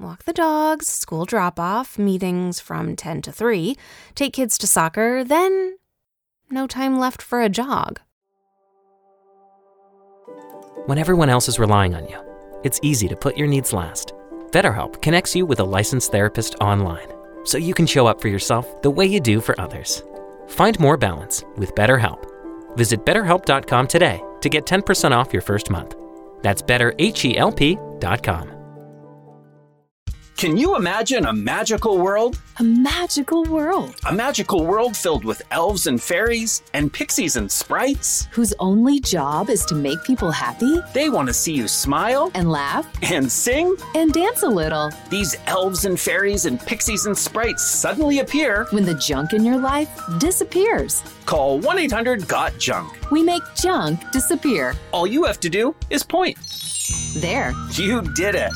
walk the dogs, school drop off, meetings from 10 to 3, take kids to soccer, then no time left for a jog. When everyone else is relying on you, it's easy to put your needs last. BetterHelp connects you with a licensed therapist online so you can show up for yourself the way you do for others. Find more balance with BetterHelp. Visit betterhelp.com today to get 10% off your first month. That's betterhelp.com. Can you imagine a magical world? A magical world A magical world filled with elves and fairies and pixies and sprites? whose only job is to make people happy They want to see you smile and laugh and sing. and dance a little. These elves and fairies and pixies and sprites suddenly appear. When the junk in your life disappears, Call 1 800 GOT JUNK. we make junk disappear. All you have to do is point. There. You did it.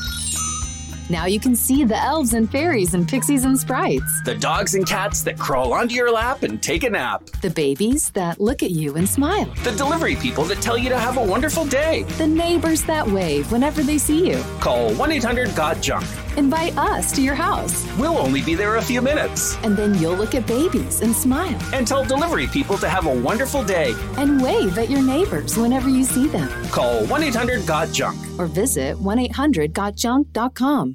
Now you can see the elves and fairies and pixies and sprites. The dogs and cats that crawl onto your lap and take a nap. The babies that look at you and smile. The delivery people that tell you to have a wonderful day. The neighbors that wave whenever they see you. Call 1 800 GOT JUNK. Invite us to your house. We'll only be there a few minutes. And then you'll look at babies and smile. And tell delivery people to have a wonderful day. And wave at your neighbors whenever you see them. Call 1 800 GOT JUNK. Or visit 1 800 gotjunk.com.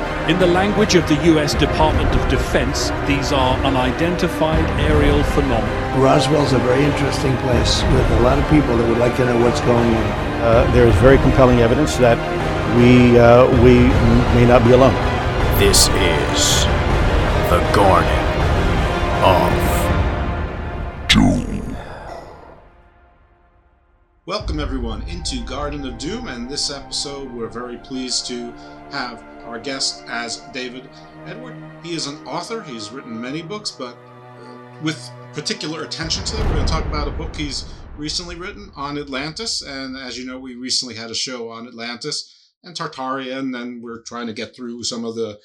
In the language of the US Department of Defense, these are unidentified aerial phenomena. Roswell's a very interesting place with a lot of people that would like to know what's going on. Uh, there is very compelling evidence that we, uh, we may not be alone. This is the Garden of Doom. Welcome, everyone, into Garden of Doom, and this episode we're very pleased to have our guest as David Edward. He is an author, he's written many books, but with particular attention to them, we're going to talk about a book he's recently written on Atlantis, and as you know, we recently had a show on Atlantis and Tartaria, and then we're trying to get through some of the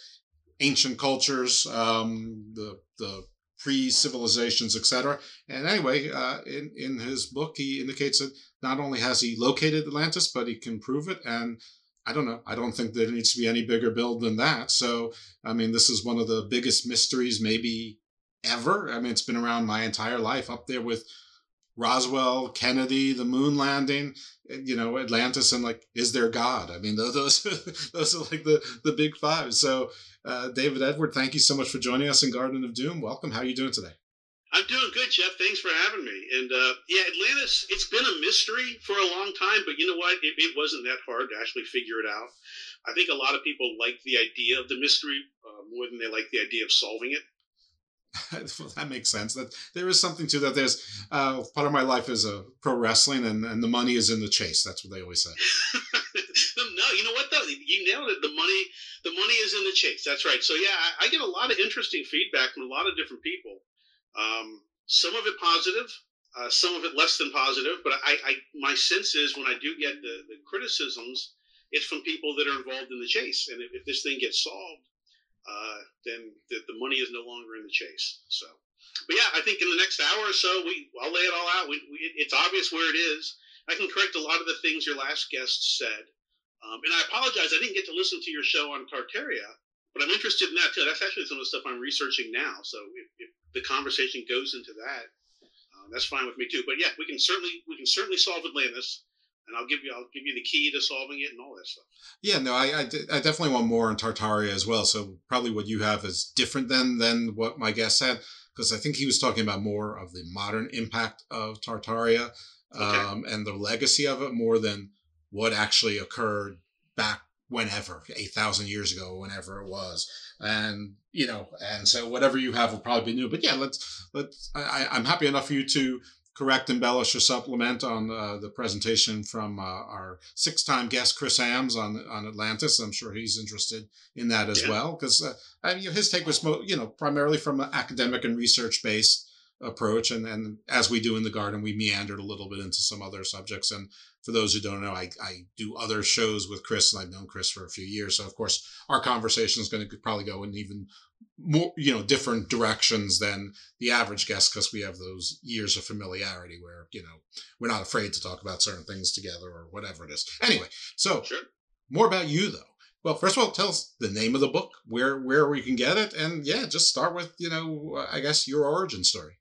ancient cultures, um, the the pre-civilizations, etc. And anyway, uh, in in his book, he indicates that not only has he located Atlantis, but he can prove it. And I don't know. I don't think there needs to be any bigger build than that. So, I mean, this is one of the biggest mysteries maybe ever. I mean, it's been around my entire life, up there with Roswell, Kennedy, the moon landing, you know, Atlantis, and like, is there God? I mean, those those are like the the big five. So, uh, David Edward, thank you so much for joining us in Garden of Doom. Welcome. How are you doing today? I'm doing good, Jeff. Thanks for having me. And uh, yeah, Atlantis, it's been a mystery for a long time, but you know what? It, it, wasn't that hard to actually figure it out. I think a lot of people like the idea of the mystery uh, more than they like the idea of solving it. well, that makes sense. That there is something to that. There's uh, part of my life is a pro wrestling, and, and the money is in the chase. That's what they always say. no, you know what though? You nailed it. The money, the money is in the chase. That's right. So yeah, I, I get a lot of interesting feedback from a lot of different people. Um, some of it positive, uh, some of it less than positive. But I, I, my sense is when I do get the, the criticisms, it's from people that are involved in the chase. And if, if this thing gets solved, uh, then the, the money is no longer in the chase. So, but yeah, I think in the next hour or so, we I'll lay it all out. We, we, it's obvious where it is. I can correct a lot of the things your last guest said. Um, and I apologize, I didn't get to listen to your show on Tartaria, but I'm interested in that too. That's actually some of the stuff I'm researching now. So if, if the conversation goes into that, uh, that's fine with me too. But yeah, we can certainly we can certainly solve Atlantis, and I'll give you I'll give you the key to solving it and all that stuff. Yeah, no, I, I, I definitely want more on Tartaria as well. So probably what you have is different than than what my guest said because I think he was talking about more of the modern impact of Tartaria okay. um, and the legacy of it more than what actually occurred back whenever, 8,000 years ago, whenever it was. And, you know, and so whatever you have will probably be new. But yeah, let's, let's, I, I'm happy enough for you to correct, embellish, or supplement on uh, the presentation from uh, our six-time guest Chris Ams on on Atlantis. I'm sure he's interested in that as yeah. well because uh, I mean, his take was you know primarily from an academic and research based approach, and and as we do in the garden, we meandered a little bit into some other subjects. And for those who don't know, I I do other shows with Chris, and I've known Chris for a few years, so of course our conversation is going to probably go in even more you know different directions than the average guest because we have those years of familiarity where you know we're not afraid to talk about certain things together or whatever it is anyway so sure. more about you though well first of all tell us the name of the book where where we can get it and yeah just start with you know i guess your origin story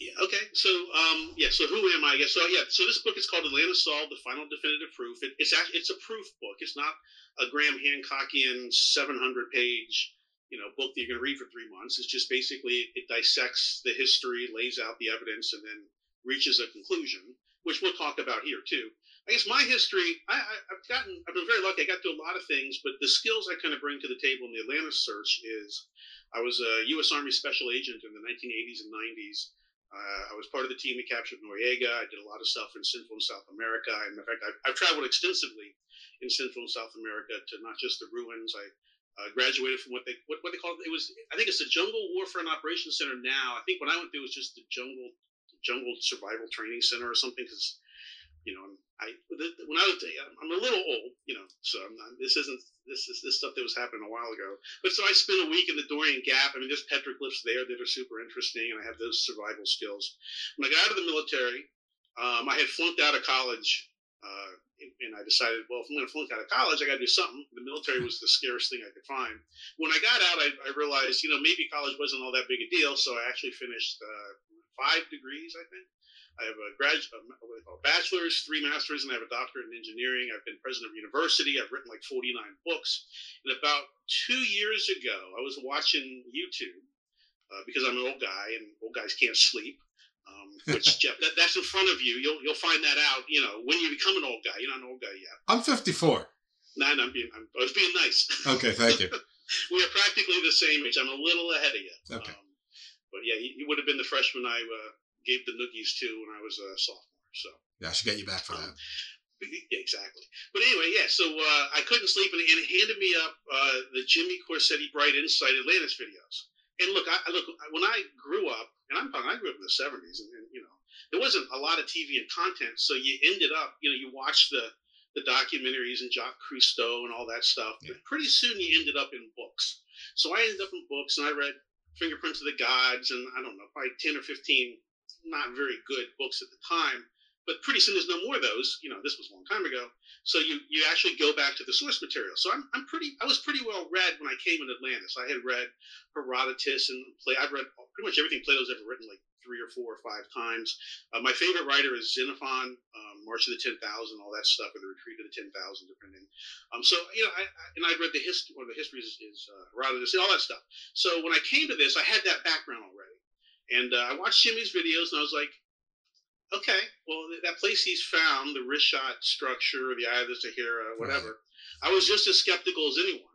yeah. Okay. So, um, yeah. So, who am I? I Guess so. Yeah. So, this book is called Atlantis Solved: The Final Definitive Proof. It, it's actually it's a proof book. It's not a Graham Hancockian 700 page you know book that you're going to read for three months. It's just basically it dissects the history, lays out the evidence, and then reaches a conclusion, which we'll talk about here too. I guess my history, I, have gotten, I've been very lucky. I got to a lot of things, but the skills I kind of bring to the table in the Atlantis search is, I was a U.S. Army Special Agent in the 1980s and 90s. Uh, I was part of the team that captured Noriega. I did a lot of stuff in Central and South America. And in fact, I've, I've traveled extensively in Central and South America to not just the ruins. I uh, graduated from what they what, what they called it was I think it's the Jungle Warfare and Operations Center now. I think when I went through it was just the Jungle Jungle Survival Training Center or something because you know I when I was I'm a little old you know so I'm not, this isn't this is this stuff that was happening a while ago. But so I spent a week in the Darien Gap. I mean there's petroglyphs there that are super interesting and I have those survival skills. When I got out of the military, um, I had flunked out of college. Uh, and I decided, well, if I'm going to flunk out of college, I got to do something. The military was the scariest thing I could find. When I got out, I, I, realized, you know, maybe college wasn't all that big a deal. So I actually finished uh, five degrees, I think. I have a grad, a bachelor's, three masters, and I have a doctorate in engineering. I've been president of university. I've written like 49 books. And about two years ago, I was watching YouTube uh, because I'm an old guy and old guys can't sleep. Um, which Jeff, that, that's in front of you. You'll you'll find that out. You know, when you become an old guy. You're not an old guy yet. I'm 54. Nah, no, I'm being. I'm, I was being nice. Okay, thank you. we are practically the same age. I'm a little ahead of you. Okay. Um, but yeah, you, you, would have been the freshman I uh, gave the noogies to when I was a sophomore. So yeah, I should get you back for um, that. Yeah, exactly. But anyway, yeah. So uh, I couldn't sleep, and, and it handed me up uh, the Jimmy Corsetti Bright Insight Atlantis videos. And look, I look when I grew up, and I'm talking I grew up in the '70s, and, and, you know there wasn't a lot of TV and content, so you ended up, you know, you watched the the documentaries and Jacques Cousteau and all that stuff, yeah. but pretty soon you ended up in books. So I ended up in books, and I read Fingerprints of the Gods, and I don't know, probably ten or fifteen not very good books at the time. But pretty soon there's no more of those. You know, this was a long time ago. So you you actually go back to the source material. So I'm, I'm pretty I was pretty well read when I came in Atlantis. I had read Herodotus and play. I've read pretty much everything Plato's ever written, like three or four or five times. Uh, my favorite writer is Xenophon, um, March of the Ten Thousand, all that stuff, or the Retreat of the Ten Thousand, depending. Um, so you know, I, I, and I'd read the history. One of the histories is, is uh, Herodotus, all that stuff. So when I came to this, I had that background already, and uh, I watched Jimmy's videos, and I was like, okay, well, that place he's found, the Richat structure, the Eye of the Sahara, whatever, right. I was just as skeptical as anyone.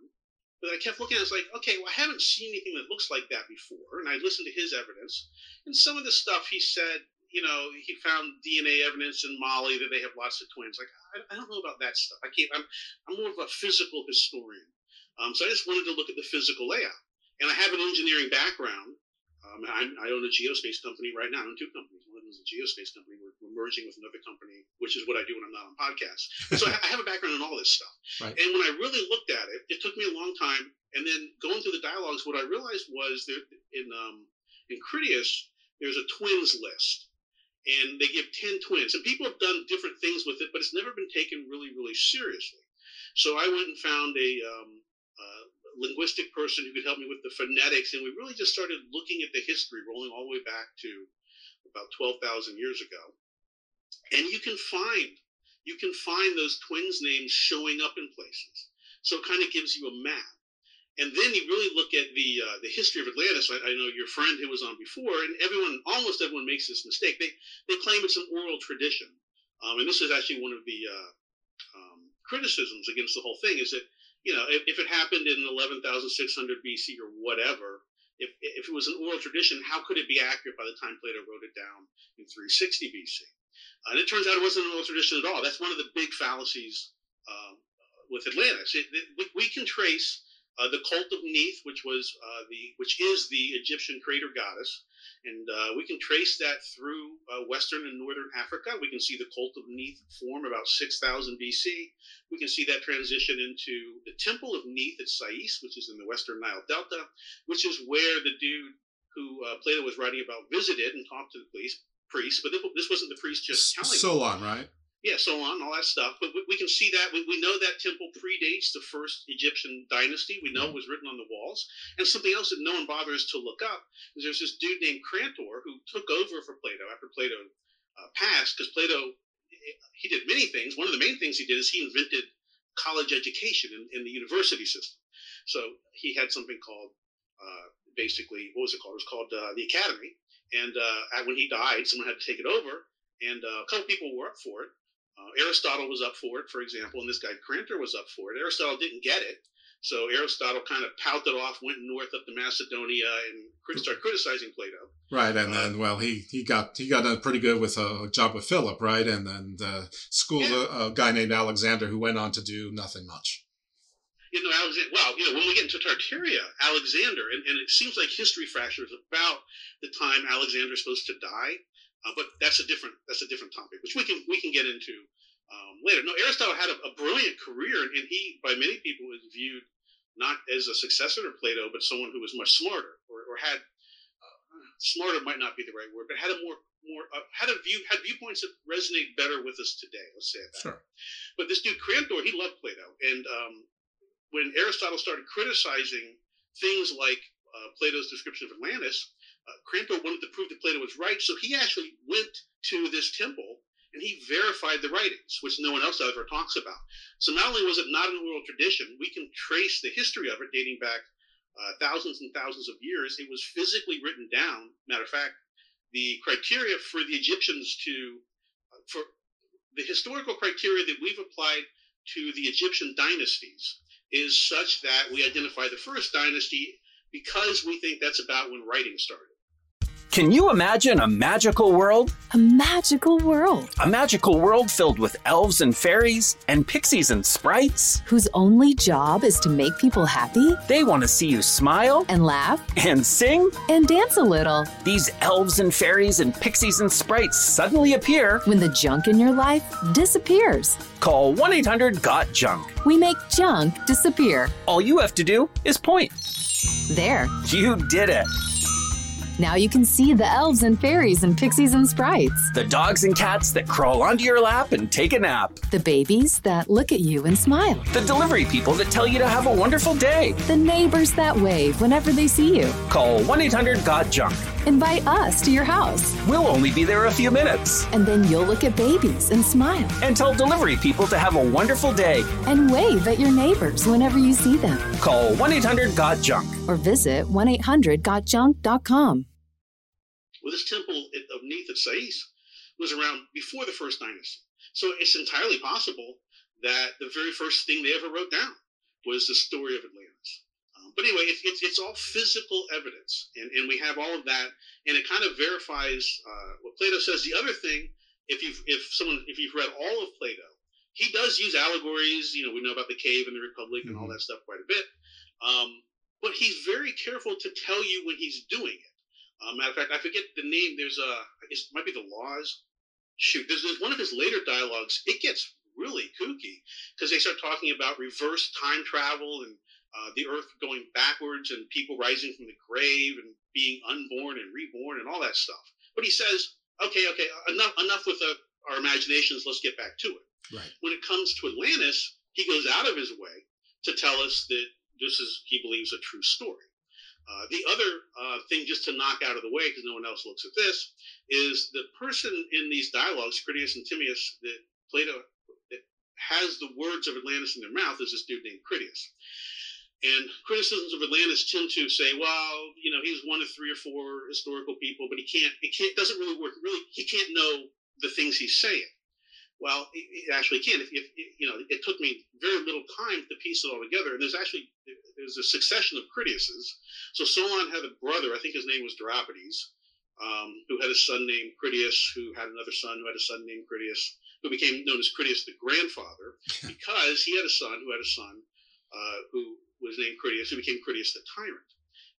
But I kept looking, I was like, okay, well, I haven't seen anything that looks like that before. And I listened to his evidence. And some of the stuff he said you know, he found DNA evidence in Mali that they have lots of twins. Like, I, I don't know about that stuff. I can't. I'm I'm more of a physical historian. Um, so I just wanted to look at the physical layout. And I have an engineering background. Um, I, I own a geospace company right now. I own two companies. One of them is a geospace company. We're, we're, merging with another company, which is what I do when I'm not on podcasts. So I, I have a background in all this stuff. Right. And when I really looked at it, it took me a long time. And then going through the dialogues, what I realized was that in um, in Critias, there's a twins list and they give 10 twins. And people have done different things with it, but it's never been taken really, really seriously. So I went and found a um, uh, linguistic person who could help me with the phonetics, and we really just started looking at the history, rolling all the way back to about 12,000 years ago. And you can find you can find those twins' names showing up in places. So it kind of gives you a map. And then you really look at the uh, the history of Atlantis. I, I, know your friend who was on before, and everyone, almost everyone, makes this mistake. They they claim it's an oral tradition, um, and this is actually one of the uh, um, criticisms against the whole thing. Is that you know if, if it happened in 11,600 BC or whatever, if if it was an oral tradition, how could it be accurate by the time Plato wrote it down in 360 BC? Uh, and it turns out it wasn't an oral tradition at all. That's one of the big fallacies um, with Atlantis. It, it, we, we can trace uh, the cult of Neith, which was uh, the which is the Egyptian creator goddess, and uh, we can trace that through uh, Western and Northern Africa. We can see the cult of Neith form about 6000 BC. We can see that transition into the Temple of Neith at Sais, which is in the Western Nile Delta, which is where the dude who uh, Plato was writing about visited and talked to the priest. Priest, but this wasn't the priest just telling. Solon, right? Yeah, so on, all that stuff. But we, we can see that. We, we know that temple predates the first Egyptian dynasty. We know it was written on the walls. And something else that no one bothers to look up is there's this dude named Crantor who took over for Plato after Plato uh, passed, because Plato, he did many things. One of the main things he did is he invented college education in, in the university system. So he had something called, uh, basically, what was it called? It was called uh, the Academy. And uh, when he died, someone had to take it over. And uh, a couple people were up for it. Uh, Aristotle was up for it, for example, and this guy Crantor was up for it. Aristotle didn't get it, so Aristotle kind of pouted off, went north up to Macedonia, and started criticizing Plato. Right, and uh, then well, he he got he got pretty good with a job with Philip, right, and then uh, schooled yeah. a, a, guy named Alexander who went on to do nothing much. You know, Alexander. Well, you know, when we get into Tartaria, Alexander, and, and it seems like history fractures about the time Alexander's supposed to die. Uh, but that's a different that's a different topic, which we can we can get into um, later. No, Aristotle had a, a, brilliant career, and he by many people is viewed not as a successor to Plato, but someone who was much smarter or, or had uh, smarter might not be the right word, but had a more more uh, had a view had viewpoints that resonate better with us today. Let's say that. Sure. But this dude Crantor, he loved Plato, and um, when Aristotle started criticizing things like uh, Plato's description of Atlantis, uh, Crantor wanted to prove that Plato was right, so he actually went to this temple and he verified the writings, which no one else ever talks about. So not only was it not an oral tradition, we can trace the history of it dating back uh, thousands and thousands of years. It was physically written down. Matter of fact, the criteria for the Egyptians to, uh, for the historical criteria that we've applied to the Egyptian dynasties is such that we identify the first dynasty because we think that's about when writing started. Can you imagine a magical world? A magical world. A magical world filled with elves and fairies and pixies and sprites. Whose only job is to make people happy? They want to see you smile and laugh and sing and dance a little. These elves and fairies and pixies and sprites suddenly appear when the junk in your life disappears. Call 1 800 GOT JUNK. We make junk disappear. All you have to do is point. There. You did it. Now you can see the elves and fairies and pixies and sprites. The dogs and cats that crawl onto your lap and take a nap. The babies that look at you and smile. The delivery people that tell you to have a wonderful day. The neighbors that wave whenever they see you. Call 1 800 GOT JUNK. Invite us to your house. We'll only be there a few minutes. And then you'll look at babies and smile. And tell delivery people to have a wonderful day. And wave at your neighbors whenever you see them. Call 1 800 GOT JUNK. Or visit 1 800 GotJunk.com. Well, this temple of Neith at Sais was around before the first dynasty. So it's entirely possible that the very first thing they ever wrote down was the story of Atlantis. Um, but anyway, it's, it's it's all physical evidence, and and we have all of that, and it kind of verifies uh, what Plato says. The other thing, if you've if someone if you've read all of Plato, he does use allegories. You know, we know about the cave and the republic and all that stuff quite a bit. Um, but he's very careful to tell you when he's doing it. Uh, matter of fact, I forget the name. There's a it might be the laws. Shoot, there's, there's one of his later dialogues. It gets really kooky because they start talking about reverse time travel and uh, the earth going backwards and people rising from the grave and being unborn and reborn and all that stuff. But he says, okay, okay, enough, enough with uh, our imaginations. Let's get back to it. Right. When it comes to Atlantis, he goes out of his way to tell us that this is, he believes, a true story. Uh, the other uh, thing, just to knock out of the way, because no one else looks at this, is the person in these dialogues, Critias and Timaeus, that Plato that has the words of Atlantis in their mouth is this dude named Critias. And criticisms of Atlantis tend to say, well, you know, he's one of three or four historical people, but he can't, it can't, doesn't really work. Really, he can't know the things he's saying. Well, it, it actually can. If, if, you know, it took me very little time to piece it all together. And there's actually there's a succession of Critiases. So Solon had a brother, I think his name was Doropides, um, who had a son named Critias, who had another son who had a son named Critias, who became known as Critias the grandfather, because he had a son who had a son uh, who was named Critias, who became Critias the tyrant.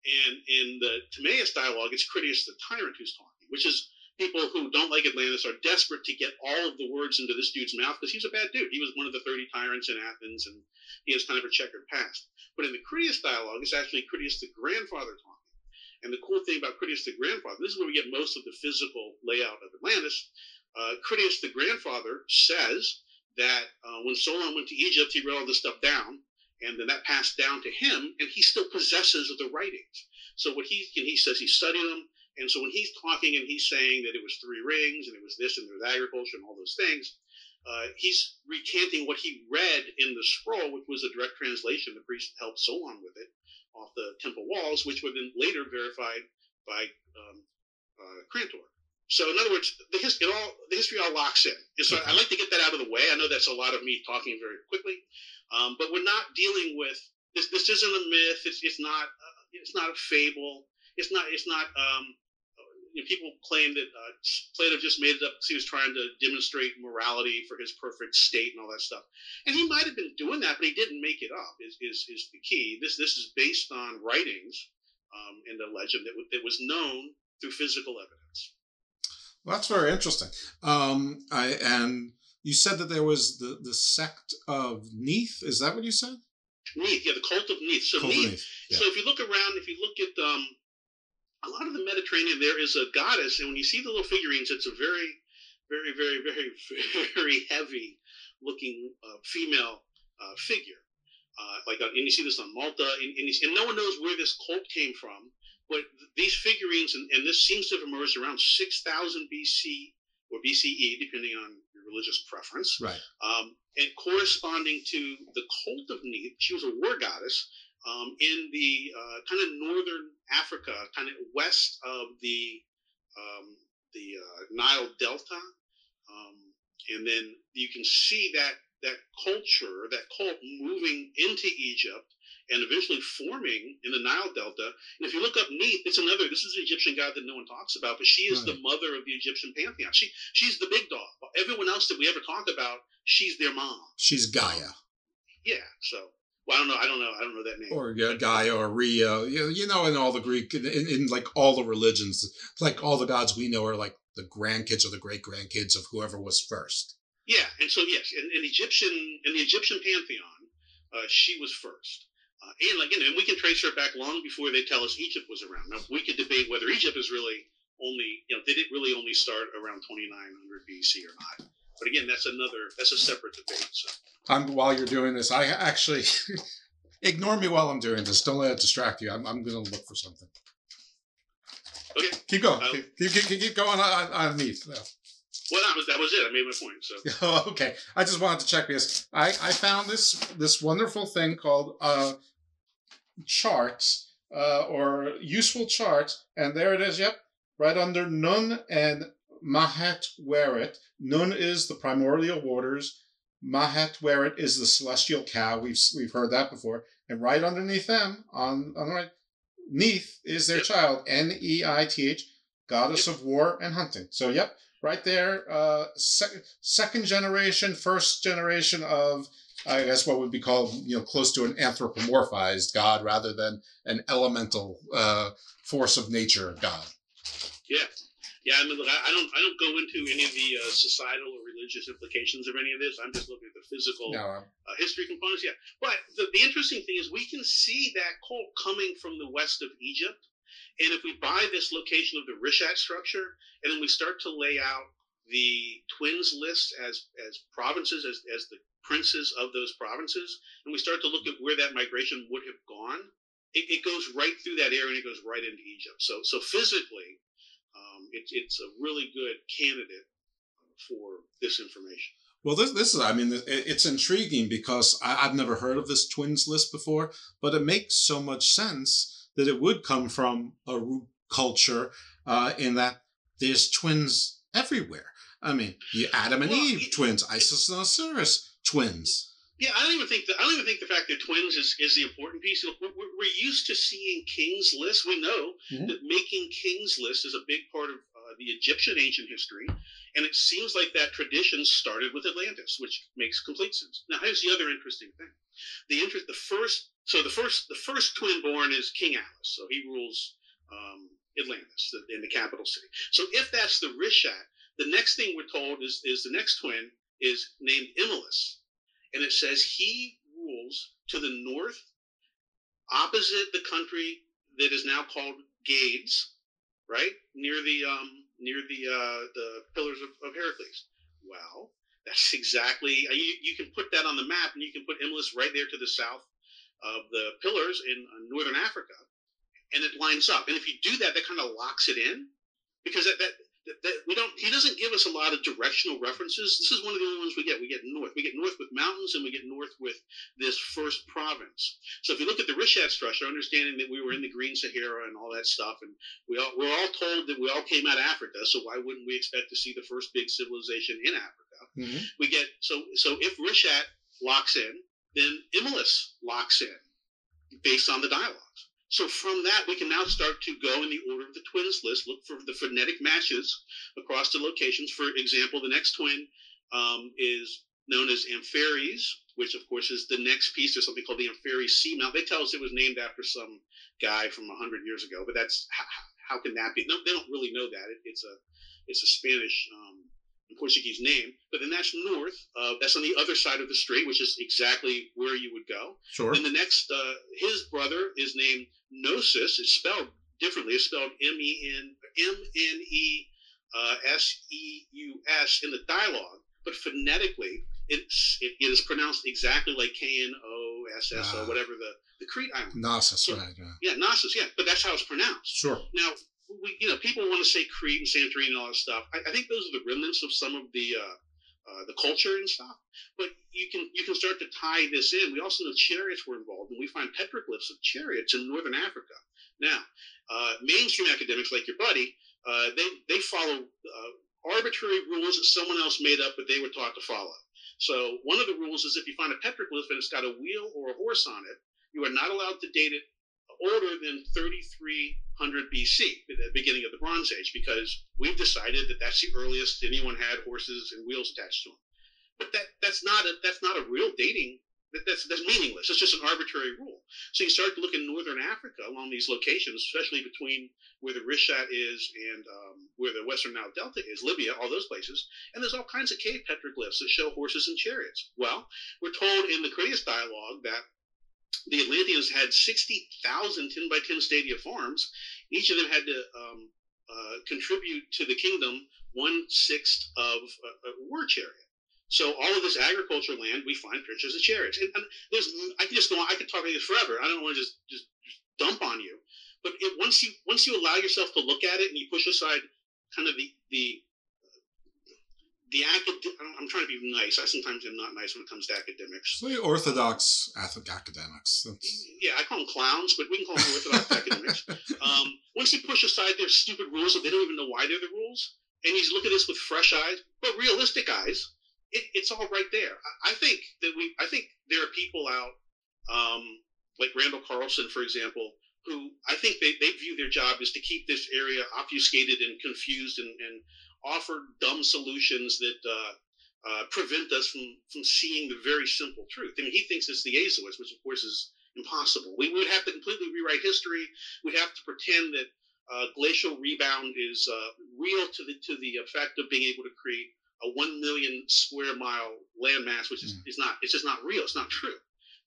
And in the Timaeus dialogue, it's Critias the tyrant who's talking, which is people who don't like Atlantis are desperate to get all of the words into this dude's mouth because he's a bad dude. He was one of the 30 tyrants in Athens and he has kind of a checkered past. But in the Critias dialogue, it's actually Critias the grandfather talking. And the cool thing about Critias the grandfather, this is where we get most of the physical layout of Atlantis. Uh, Critias the grandfather says that uh, when Solon went to Egypt, he wrote all this stuff down, and then that passed down to him, and he still possesses the writings. So what he and he says he studied them, and so when he's talking and he's saying that it was three rings and it was this and there was agriculture and all those things, uh, he's recanting what he read in the scroll, which was a direct translation. The priest helped Solon with it off the temple walls, which were then later verified by um, uh, Crantor. So, in other words, the, his, all, the history all locks in. And so, I like to get that out of the way. I know that's a lot of me talking very quickly, um, but we're not dealing with this. This isn't a myth. It's, it's not. Uh, it's not a fable. It's not. It's not. Um, you know, people claim that uh, Plato just made it up because he was trying to demonstrate morality for his perfect state and all that stuff. And he might have been doing that, but he didn't make it up. Is is, is the key? This this is based on writings um, and a legend that, w- that was known through physical evidence. Well, that's very interesting. Um, I and you said that there was the the sect of Neith. Is that what you said? Neith, yeah, the cult of Neith. So Cult Neith. Neith, yeah. So if you look around, if you look at um, a lot of the Mediterranean, there is a goddess, and when you see the little figurines, it's a very, very, very, very, very heavy looking uh, female uh, figure. Uh, like, uh, and you see this on Malta, and, and, you- and no one knows where this cult came from. But these figurines, and, and this seems to have emerged around 6000 BC or BCE, depending on religious preference Right. um, and corresponding to the cult of Neith. She was a war goddess um, in the uh, kind of northern Africa, kind of west of the um, the uh, Nile Delta, um, and then you can see that that culture, that cult moving into Egypt. And eventually forming in the Nile Delta. And if you look up Neith, it's another. This is an Egyptian god that no one talks about, but she is the mother of the Egyptian pantheon. She she's the big dog. Everyone else that we ever talk about, she's their mom. She's Gaia, Yeah. So, well, I don't know. I don't know. I don't know that name. or yeah, Gaia, or Rhea. You, you know, in all the Greek, in, in like all the religions, like all the gods we know are like the grandkids or the great grandkids of whoever was first. Yeah, and so yes, in, in Egyptian in the Egyptian pantheon, uh, she was first. Uh, and like you know, and we can trace her back long before they tell us Egypt was around. Now we could debate whether Egypt is really only you know did it really only start around 2900 BC or not. But again, that's another that's a separate debate. So I'm while you're doing this, I actually ignore me while I'm doing this. Don't let it distract you. I'm, I'm going to look for something. okay, Keep going. Keep, keep, keep, keep going on, on Neith. Well that was that was it. I made my point. So Oh, okay. I just wanted to check because I, I found this this wonderful thing called uh, charts uh, or useful charts, and there it is. Yep, right under Nun and Mahet Weret. Nun is the primordial waters. Mahat Weret is the celestial cow. We've we've heard that before. and right underneath them, on on the right, Neith is their child, N E I T H, goddess of war and hunting. So, yep, right there, uh, sec- second generation, first generation of, I guess, what would be called, you know, close to an anthropomorphized god rather than an elemental uh, force of nature god. Yeah, yeah. I mean, look, I, don't, I don't go into any of the uh, societal or religious implications of any of this. I'm just looking at the physical No, uh, history components. Yeah, but the, the interesting thing is we can see that cult coming from the west of Egypt, and if we buy this location of the Richat structure, and then we start to lay out the twins list as as provinces, as as the princes of those provinces, and we start to look at where that migration would have gone, it, it goes right through that area and it goes right into Egypt. So so physically, um, it, it's a really good candidate for this information. Well, this this is I mean it's intriguing because I, I've never heard of this twins list before, but it makes so much sense that it would come from a root culture uh, in that there's twins everywhere. I mean, you Adam and Eve twins, Isis and Osiris twins. Yeah, I don't even think that. I don't even think the fact that twins is, is the important piece. We're, we're used to seeing kings lists. We know Mhm. that making kings lists is a big part of the Egyptian ancient history, and it seems like that tradition started with Atlantis, which makes complete sense. Now, here's the other interesting thing: the the first, so the first, the first twin born is King Atlas, so he rules um, Atlantis, the, in the capital city. So if that's the Richat, the next thing we're told is is the next twin is named Imolus and it says he rules to the north, opposite the country that is now called Gades, right near the um, near the uh, the pillars of, of Heracles. Well, that's exactly uh, you. You can put that on the map, and you can put Imlus right there to the south of the pillars in uh, northern Africa, and it lines up. And if you do that, that kind of locks it in because that, that we don't he doesn't give us a lot of directional references. This is one of the only ones we get. We get north we get north with mountains and we get north with this first province. So if you look at the Richat structure understanding that we were in the green sahara and all that stuff and we all we're all told that we all came out of africa so why wouldn't we expect to see the first big civilization in africa? Mm-hmm. We get so so if Richat locks in then imolus locks in based on the dialogues so from that, we can now start to go in the order of the twins list, look for the phonetic matches across the locations. For example, the next twin um, is known as Ampheres, which of course is the next piece. There's something called the Ampheres Seamount. They tell us it was named after some guy from hundred years ago, but that's how, how can that be? No, they don't really know that. It, it's a it's a Spanish um, Portuguese name, but then that's north. Uh, that's on the other side of the strait, which is exactly where you would go. Sure. And the next, uh, his brother is named Gnosis. It's spelled differently. It's spelled M E N M N E S E U S in the dialogue, but phonetically, it's it, it is pronounced exactly like K N O S S O, Ah. whatever the the Crete island. Gnosis, right? Yeah. Yeah, Knossos. Yeah, but that's how it's pronounced. Sure. Now, we, you know, people want to say Crete and Santorini and all that stuff. I, I think those are the remnants of some of the uh, uh, the culture and stuff. But you can you can start to tie this in. We also know chariots were involved, and we find petroglyphs of chariots in northern Africa. Now, uh, mainstream academics like your buddy, uh, they they follow uh, arbitrary rules that someone else made up, but they were taught to follow. So one of the rules is if you find a petroglyph and it's got a wheel or a horse on it, you are not allowed to date it older than 3300 BC, the beginning of the Bronze Age, because we've decided that that's the earliest anyone had horses and wheels attached to them. But that that's not a that's not a real dating. That, that's that's meaningless. It's just an arbitrary rule. So you start to look in northern Africa along these locations, especially between where the Richat is and um, where the Western Nile Delta is, Libya, all those places, and there's all kinds of cave petroglyphs that show horses and chariots. Well, we're told in the Critias dialogue that the Atlanteans had 60,000 10 by 10 stadia farms. Each of them had to um, uh, contribute to the kingdom one sixth of a, a war chariot. So all of this agriculture land, we find pictures of chariots. And, and there's, I can just go on. I could talk about this forever. I don't want to just, just just dump on you, but it, once you once you allow yourself to look at it and you push aside kind of the the the acad- I'm trying to be nice. I sometimes am not nice when it comes to academics. The orthodox academics. That's, Yeah, I call them clowns, but we can call them orthodox academics. Um, once you push aside their stupid rules that they don't even know why they're the rules, and you look at this with fresh eyes, but realistic eyes, it, it's all right there. I, I think that we, I think there are people out um, like Randall Carlson, for example, who I think they, they view their job is to keep this area obfuscated and confused and, and offer dumb solutions that uh, uh, prevent us from, from seeing the very simple truth. I mean, he thinks it's the Azores, which of course is impossible. We would have to completely rewrite history. We'd have to pretend that uh, glacial rebound is uh, real to the to the effect of being able to create a one million square mile landmass, which is, mm. is not it's just not real. It's not true.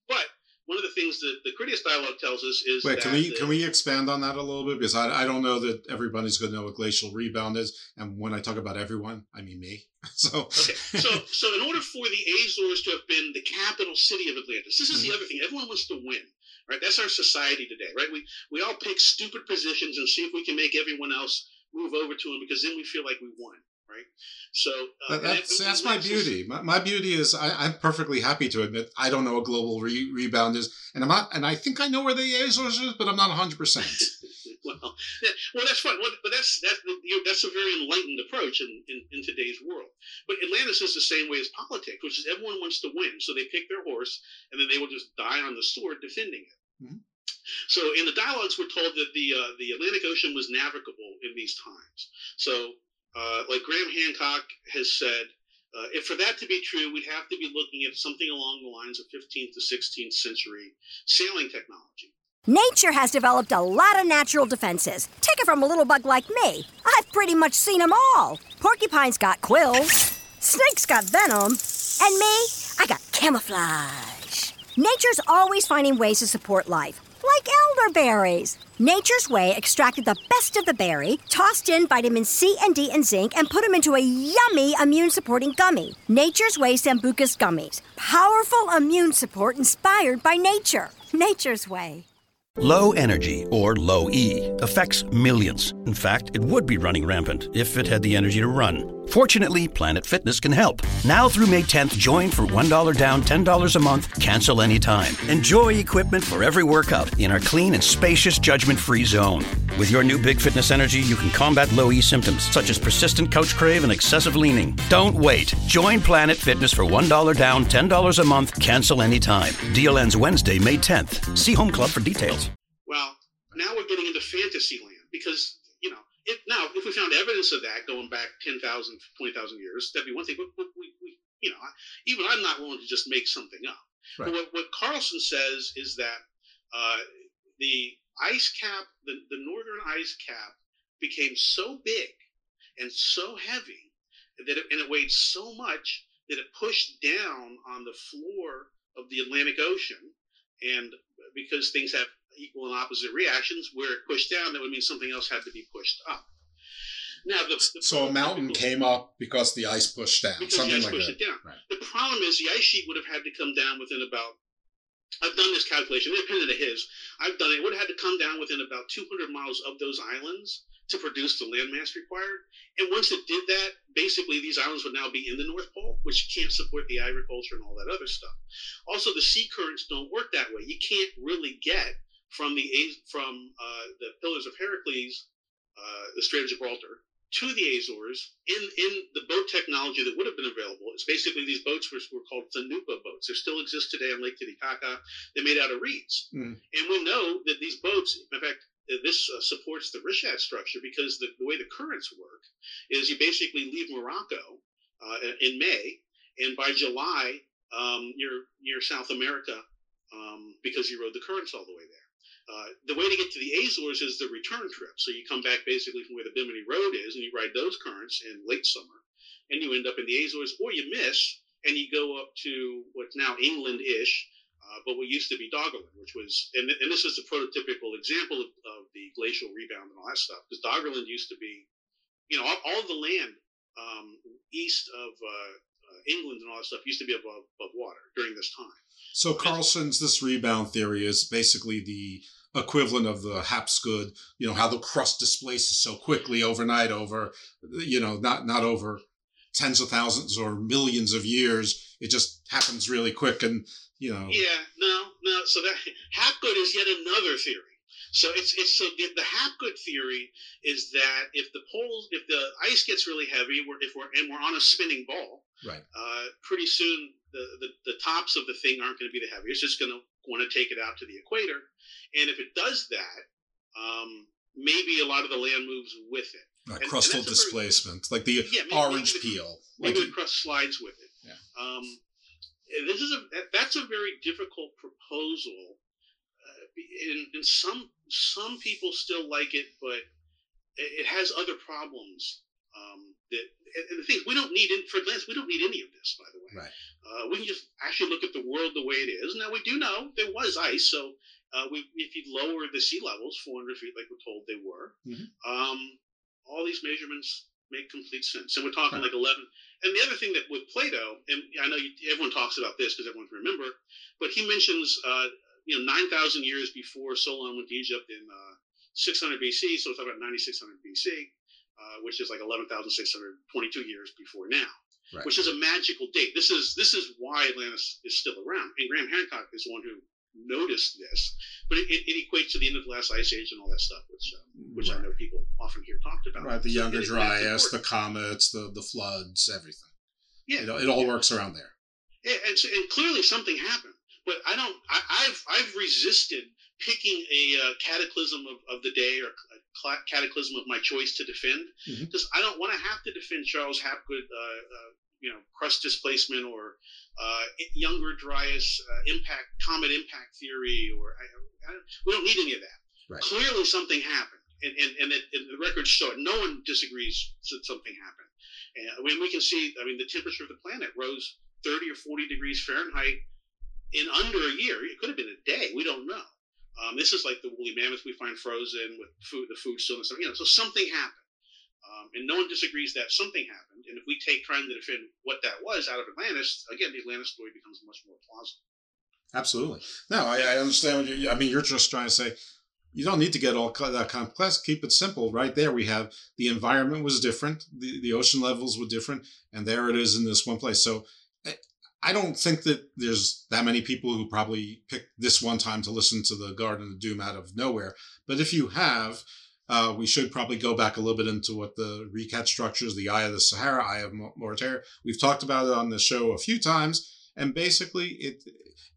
But one of the things that the Critias dialogue tells us is wait can we the, can we expand on that a little bit? Because I, I don't know that everybody's going to know what glacial rebound is. And when I talk about everyone I mean me. So okay so so in order for the Azores to have been the capital city of Atlantis this is mm-hmm. the other thing. Everyone wants to win right? That's our society today right? We we all pick stupid positions and see if we can make everyone else move over to them because then we feel like we won right? So uh, that's that's my beauty. My, my, beauty is I, am perfectly happy to admit I don't know what global re- rebound is, and I'm not, and I think I know where the Azores is, but I'm not 100. percent Well, yeah, well, that's fine. Well, but that's that's you know, that's a very enlightened approach in, in, in today's world. But Atlantis is the same way as politics, which is everyone wants to win, so they pick their horse, and then they will just die on the sword defending it. Mm-hmm. So in the dialogues, we're told that the uh, the Atlantic Ocean was navigable in these times. So uh, like Graham Hancock has said, uh, if for that to be true, we'd have to be looking at something along the lines of 15th to 16th century sailing technology. Nature has developed a lot of natural defenses. Take it from a little bug like me. I've pretty much seen them all. Porcupines got quills, snakes got venom, and me, I got camouflage. Nature's always finding ways to support life like elderberries. Nature's Way extracted the best of the berry, tossed in vitamin C and D and zinc, and put them into a yummy immune supporting gummy. Nature's Way Sambucus Gummies. Powerful immune support inspired by nature. Nature's Way. Low energy, or low E, affects millions. In fact, it would be running rampant if it had the energy to run. Fortunately, Planet Fitness can help. Now through May 10th, join for $1 down, $10 a month, cancel anytime. Enjoy equipment for every workout in our clean and spacious judgment free zone. With your new Big Fitness Energy, you can combat low E symptoms such as persistent couch crave and excessive leaning. Don't wait. Join Planet Fitness for $1 down, $10 a month, cancel anytime. Deal ends Wednesday, May 10th. See Home Club for details. Now we're getting into fantasy land because you know if, now, if we found evidence of that going back 10,000, 20,000 years, that'd be one thing. But, but we, we, you know, even I'm not willing to just make something up. Right. But what, what Carlson says is that uh, the ice cap, the, the northern ice cap, became so big and so heavy that it, and it weighed so much that it pushed down on the floor of the Atlantic Ocean. And because things have equal and opposite reactions. Where it pushed down, that would mean something else had to be pushed up. Now, the, the so a mountain came up because the ice pushed down. Because something the ice like pushed that. it down. Right. The problem is the ice sheet would have had to come down within about. I've done this calculation, independent of his. I've done it. It would have had to come down within about 200 miles of those islands to produce the landmass required. And once it did that, basically these islands would now be in the North Pole, which can't support the agriculture and all that other stuff. Also, the sea currents don't work that way. You can't really get from the from uh, the Pillars of Heracles, uh, the Strait of Gibraltar, to the Azores in in the boat technology that would have been available. It's basically these boats were, were called Thanupa boats. They still exist today on Lake Titicaca. They're made out of reeds, mm. and we know that these boats, in fact. This uh, supports the Richat structure because the, the, way the currents work is you basically leave Morocco uh, in May, and by July um, you're near South America um, because you rode the currents all the way there. Uh, the way to get to the Azores is the return trip. So you come back basically from where the Bimini Road is, and you ride those currents in late summer, and you end up in the Azores, or you miss and you go up to what's now England-ish, uh, but what used to be Doggerland, which was, and, and this is the prototypical example of, of, the glacial rebound and all that stuff, because Doggerland used to be, you know, all, all the land um, east of uh, uh, England and all that stuff used to be above, above water during this time. So Carlson's this rebound theory is basically the equivalent of the Hapgood, you know, how the crust displaces so quickly overnight over, you know, not, not over tens of thousands or millions of years. It just happens really quick and, you know. Yeah, no, no. So that Hapgood is yet another theory. So it's it's so the, the Hapgood theory is that if the poles if the ice gets really heavy, we're, if we're and we're on a spinning ball, right? Uh, pretty soon the, the the tops of the thing aren't going to be the heaviest. It's just going to want to take it out to the equator. And if it does that, um, maybe a lot of the land moves with it. Uh, And- crustal that's a very- displacement, like the Yeah, maybe- orange maybe peel. Maybe Like, the crust slides with it. Yeah. Um, this is a that's a very difficult proposal, uh, and, and some some people still like it, but it has other problems. Um, that and, the thing is, we don't need for Lance, we don't need any of this, by the way. Right. Uh, we can just actually look at the world the way it is. Now we do know there was ice, so uh, we if you lower the sea levels 400 feet, like we're told they were, Mhm. um, all these measurements make complete sense. And we're talking like 11. And the other thing that with Plato, and I know you, everyone talks about this because everyone can remember, but he mentions, uh, you know, 9,000 years before Solon went to Egypt in uh, 600 BC. So it's about 9600 BC, uh, which is like 11,622 years before now. Right. Which is a magical date. This is this is why Atlantis is still around. And Graham Hancock is the one who noticed this, but it, it, it equates to the end of the last ice age and all that stuff, which um, which I know people often hear talked about. right, the So younger Dryas, the comets, the the floods, everything. Yeah. Know, it all works around there. Yeah, and, so, and clearly something happened. But I don't. I, I've I've resisted picking a uh, cataclysm of, of the day or a cla- cataclysm of my choice to defend because I don't want to have to defend Charles Hapgood, uh, uh, you know, crust displacement or uh, younger Dryas uh, impact comet impact theory or I, I, we don't need any of that. Right. Clearly something happened, and and, and, it, and the records show it. No one disagrees that something happened. And I mean, we can see. I mean, the temperature of the planet rose 30 or 40 degrees Fahrenheit in under a year. It could have been a day. We don't know. Um, this is like the woolly mammoth we find frozen with food, the food still and stuff. You know, so something happened, um, and no one disagrees that something happened. And if we take trying to defend what that was out of Atlantis, again, the Atlantis story becomes much more plausible. Absolutely. No, I, I understand. What you, I mean, you're just trying to say you don't need to get all that complex. Keep it simple. Right there, we have the environment was different, the, the ocean levels were different, and there it is in this one place. So I- don't think that there's that many people who probably picked this one time to listen to the Garden of Doom out of nowhere. But if you have, uh, we should probably go back a little bit into what the Richat structures, the Eye of the Sahara, Eye of Mo- Mauritania. We've talked about it on the show a few times, and basically, it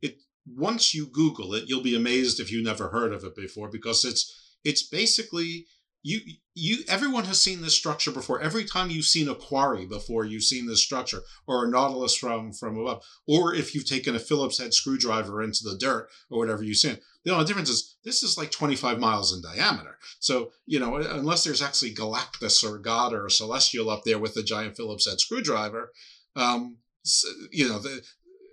it once you Google it, you'll be amazed if you never heard of it before because it's it's basically you you everyone has seen this structure before. Every time you've seen a quarry before, you've seen this structure or a nautilus from from above, or if you've taken a Phillips head screwdriver into the dirt or whatever you've seen. The only difference is this is like 25 miles in diameter. So, you know, unless there's actually Galactus or God or Celestial up there with a giant Phillips head screwdriver, um, you know, the,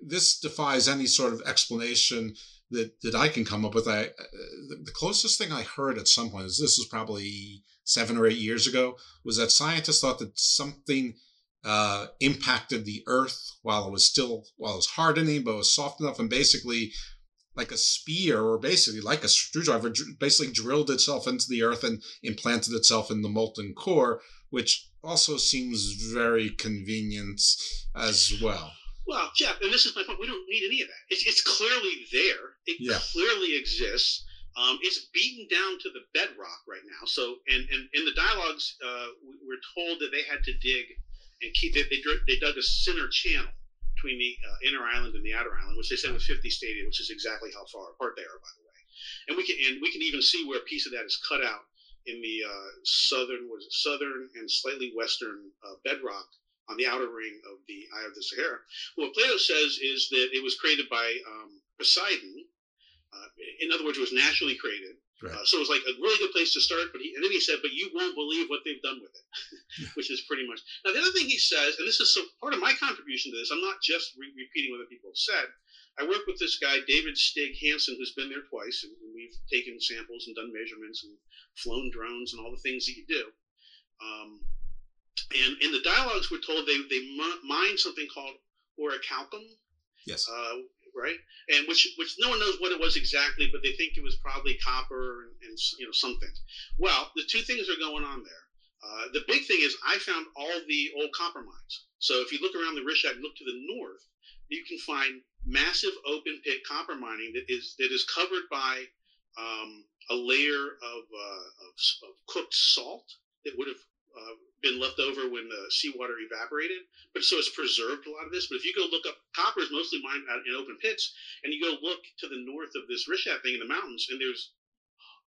this defies any sort of explanation that, that I can come up with. I, uh, the, closest thing I heard at some point is this was probably seven or eight years ago was that scientists thought that something uh, impacted the Earth while it was still while it was hardening, but it was soft enough, and basically like a spear or basically like a screwdriver dr- basically drilled itself into the earth and implanted itself in the molten core which also seems very convenient as well Well, Jeff, and this is my point. We don't need any of that. It's, it's clearly there. It Yeah. clearly exists. Um, it's beaten down to the bedrock right now. So, and, and in the dialogues, uh, we- we're told that they had to dig and keep it. They, they dug a center channel between the uh, inner island and the outer island, which they said was 50 stadia, which is exactly how far apart they are, by the way. And we can and we can even see where a piece of that is cut out in the uh, southern was southern and slightly western uh, bedrock on the outer ring of the Eye of the Sahara. What Plato says is that it was created by um, Poseidon. Uh, in other words, it was naturally created. Right. Uh, so it was like a really good place to start. But he, and then he said, "But you won't believe what they've done with it," which is pretty much. Now the other thing he says, and this is so part of my contribution to this. I'm not just re- repeating what other people have said. I work with this guy David Stig Hansen, who's been there twice, and we've taken samples and done measurements and flown drones and all the things that you do. Um, and in the dialogues, we're told they they mine something called orichalcum, yes uh, right? And which which no one knows what it was exactly, but they think it was probably copper and, and you know something. Well, the two things are going on there. Uh, the big thing is I found all the old copper mines. So if you look around the Richat and look to the north, you can find massive open pit copper mining that is that is covered by um, a layer of, uh, of, of cooked salt that would have uh, been left over when the seawater evaporated, but so it's preserved a lot of this. But if you go look up, copper is mostly mined out in open pits, and you go look to the north of this Richat thing in the mountains, and there's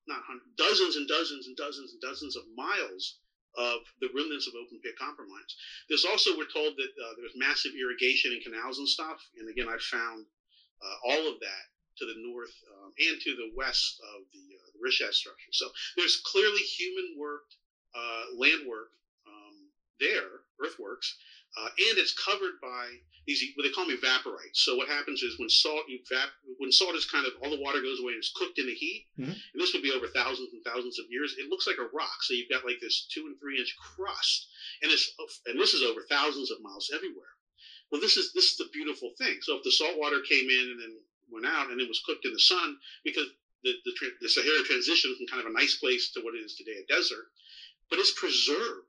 not hundreds, dozens and dozens and dozens and dozens of miles of the remnants of open pit copper mines. There's also we're told that uh, there's massive irrigation and canals and stuff, and again I found uh, all of that to the north um, and to the west of the, uh, the Richat structure. So there's clearly human worked uh, land work um, there, earthworks, uh, and it's covered by these what they call them evaporites. So what happens is when salt evap- when salt is kind of all the water goes away and it's cooked in the heat, Mhm. and this would be over thousands and thousands of years. It looks like a rock. So you've got like this two and three inch crust, and it's and this is over thousands of miles everywhere. Well, this is this is the beautiful thing. So if the salt water came in and then went out and it was cooked in the sun, because the the, the Sahara transition from kind of a nice place to what it is today, a desert, but it's preserved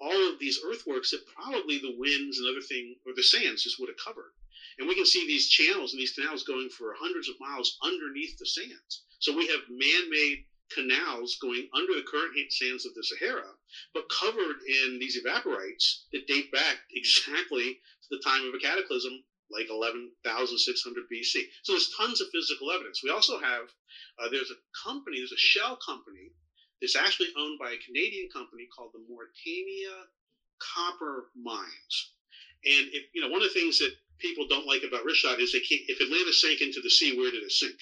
all of these earthworks that probably the winds and other thing or the sands just would have covered. And we can see these channels and these canals going for hundreds of miles underneath the sands. So we have man-made canals going under the current sands of the Sahara, but covered in these evaporites that date back exactly to the time of a cataclysm, like 11,600 BC. So there's tons of physical evidence. We also have uh, there's a company, there's a shell company that's actually owned by a Canadian company called the Mauritania Copper Mines. And if you know, one of the things that people don't like about Richat is they can't. If Atlantis sank into the sea, where did it sink?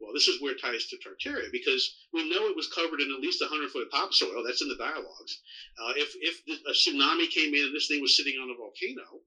Well, this is where it ties to Tartaria because we know it was covered in at least 100 foot of topsoil. That's in the dialogues. Uh, if if a tsunami came in and this thing was sitting on a volcano,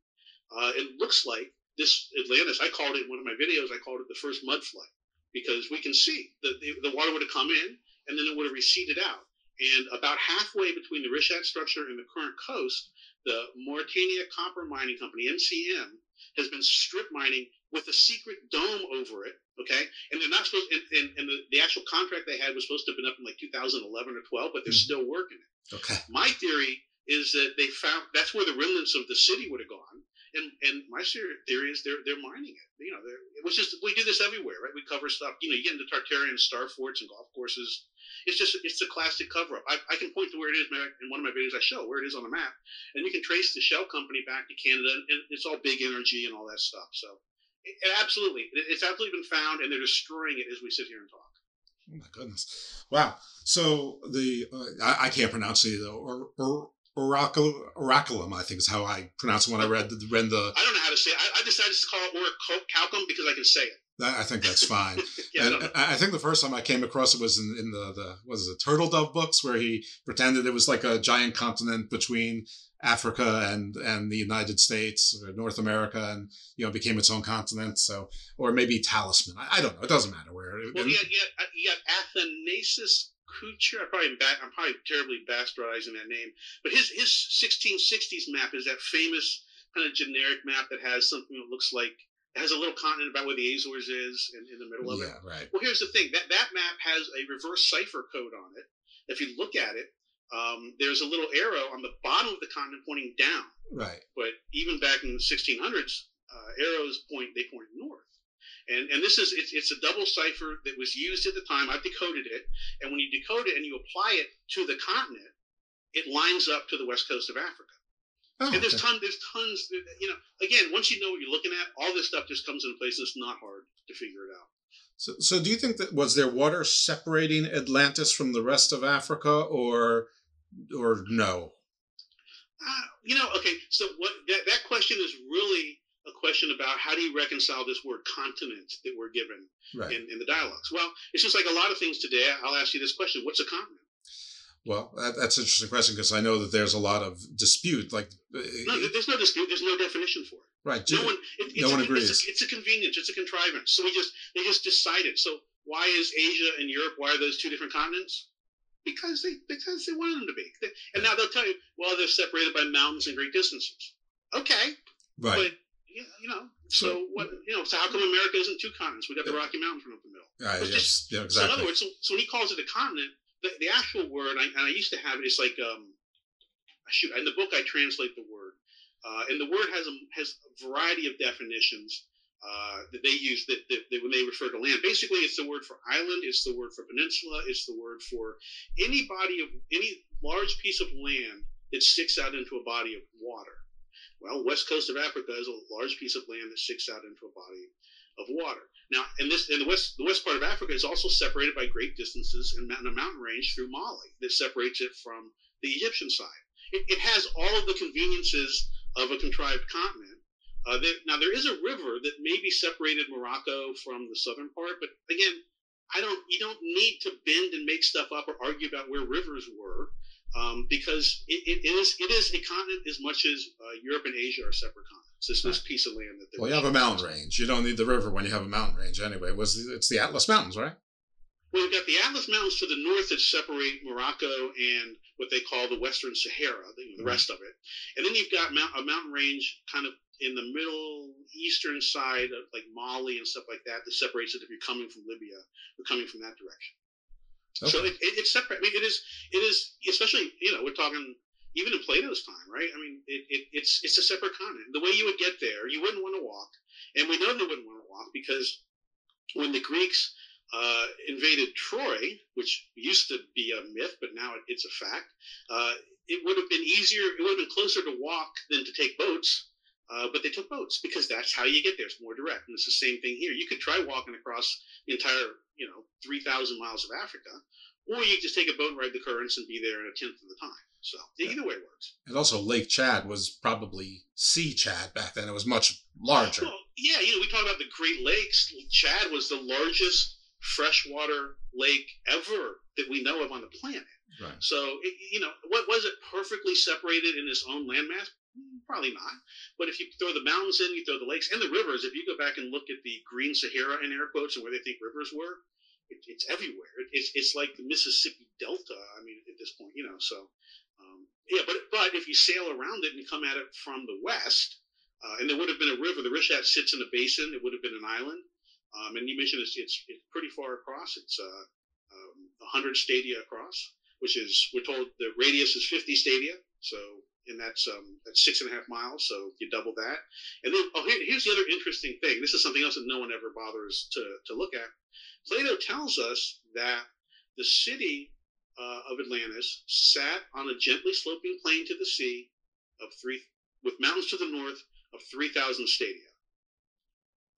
uh, it looks like this Atlantis. I called it in one of my videos. I called it the first mud flood because we can see that the, the water would have come in and then it would have receded out. And about halfway between the Richat structure and the current coast, the Mauritania Copper Mining Company (MCM) has been strip mining with a secret dome over it. Okay, and they're not supposed. And, and, and the, the actual contract they had was supposed to have been up in like 2011 or 12, but they're mm. still working it. Okay. My theory is that they found that's where the remnants of the city would have gone. And and my theory is they're they're mining it. You know, it was just we do this everywhere, right? We cover stuff. You know, you get into Tartarian star forts and golf courses. It's just it's a classic cover up. I, I can point to where it is in one of my videos. I show where it is on the map, and you can trace the shell company back to Canada, and it's all big energy and all that stuff. So, it, it absolutely, it, it's absolutely been found, and they're destroying it as we sit here and talk. Oh my goodness! Wow. So the uh, I, I can't pronounce it though. Or, or oracle oraculum, I think is how I pronounce it when I read the read the. I don't know how to say. it. I, I decided to call it orichalcum because I can say it. I think that's fine. Yeah, I and. I, I think the first time I came across it was in, in the the what is it Turtledove books where he pretended it was like a giant continent between Africa and and the United States or North America and you know became its own continent. So or maybe talisman. I, I don't know. It doesn't matter where. Well, got, you got, you got Athanasius Kircher. I probably ba- I'm probably terribly bastardizing that name, but his his 1660s map is that famous kind of generic map that has something that looks like it has a little continent about where the Azores is in, in the middle of it. right. Well, here's the thing that that map has a reverse cipher code on it. If you look at it, um, there's a little arrow on the bottom of the continent pointing down. Right. But even back in the 1600s, uh, arrows point they point north. And and this is it's, it's a double cipher that was used at the time. I've decoded it, and when you decode it and you apply it to the continent, it lines up to the west coast of Africa. Oh, and there's okay. ton, there's tons. You know, again, once you know what you're looking at, all this stuff just comes into place. And it's not hard to figure it out. So, so do you think that was there water separating Atlantis from the rest of Africa, or or no? Uh, you know, okay. So what that that question is really a question about how do you reconcile this word continent that we're given Right. in, in the dialogues? Well, it's just like a lot of things today. I'll ask you this question: What's a continent? Well, that, that's an interesting question because I know that there's a lot of dispute. Like, uh, No, there's no dispute. There's no definition for it. right? No one. It, it's no a, one It's agrees. a, it's a convenience. It's a contrivance. So we just they just decided. So why is Asia and Europe? Why are those two different continents? Because they because they wanted them to be. And now they'll tell you, well, they're separated by mountains and great distances. Okay, Right. but you you know, so what? You know, so how come America isn't two continents? We got the Rocky Mountains right up the middle. It's yes, yeah, So in other words, so, so when he calls it a continent, the, the actual word, I, and I used to have it, it's like, um, shoot, in the book I translate the word, uh, and the word has a has a variety of definitions uh, that they use that, that, that when they refer to land. Basically, it's the word for island, it's the word for peninsula, it's the word for any body of any large piece of land that sticks out into a body of water. Well, west coast of Africa is a large piece of land that sticks out into a body of water. Now, and this and the west the west part of Africa is also separated by great distances and a mountain range through Mali that separates it from the Egyptian side. It, it has all of the conveniences of a contrived continent. Uh, now there is a river that maybe separated Morocco from the southern part, but again, I don't. You don't need to bend and make stuff up or argue about where rivers were um, because it, it is it is a continent as much as uh, Europe and Asia are separate continents. It's this piece of land that. Well, you have a mountain range. You don't need the river when you have a mountain range anyway. It was it's the Atlas Mountains, right? Well, you've got the Atlas Mountains to the north that separate Morocco and what they call the Western Sahara, the, the rest of it, and then you've got mount, a mountain range kind of in the middle eastern side of like Mali and stuff like that that separates it if you're coming from Libya or coming from that direction. Okay. So it, it, it's separate. I mean, it is it is especially you know we're talking even in Plato's time, right? I mean, it, it, it's it's a separate continent. The way you would get there, you wouldn't want to walk, and we know they wouldn't want to walk because when the Greeks uh, invaded Troy, which used to be a myth, but now it's a fact, uh, it would have been easier. It would have been closer to walk than to take boats. Uh, but they took boats because that's how you get there. It's more direct, and it's the same thing here. You could try walking across the entire, you know, three thousand miles of Africa, or you just take a boat and ride the currents and be there in a tenth of the time. So either way works. And also, Lake Chad was probably Sea Chad back then. It was much larger. Well, yeah, you know, we talk about the Great Lakes. Chad was the largest freshwater lake ever that we know of on the planet. Right. So, it, you know, what was it perfectly separated in its own landmass? Probably not. But if you throw the mountains in, you throw the lakes and the rivers. If you go back and look at the Green Sahara in air quotes and where they think rivers were, it, it's everywhere. It's it's like the Mississippi Delta. I mean, at this point, you know. So, um, yeah. But but if you sail around it and come at it from the west, uh, and there would have been a river. The Richat sits in a basin. It would have been an island. Um, and you mentioned it's, it's, it's pretty far across. It's uh, um, 100 stadia across, which is we're told the radius is 50 stadia. So and that's um, that's six and a half miles. So you double that, and then oh, here, here's the other interesting thing. This is something else that no one ever bothers to to look at. Plato tells us that the city uh, of Atlantis sat on a gently sloping plain to the sea of three, with mountains to the north of three thousand stadia.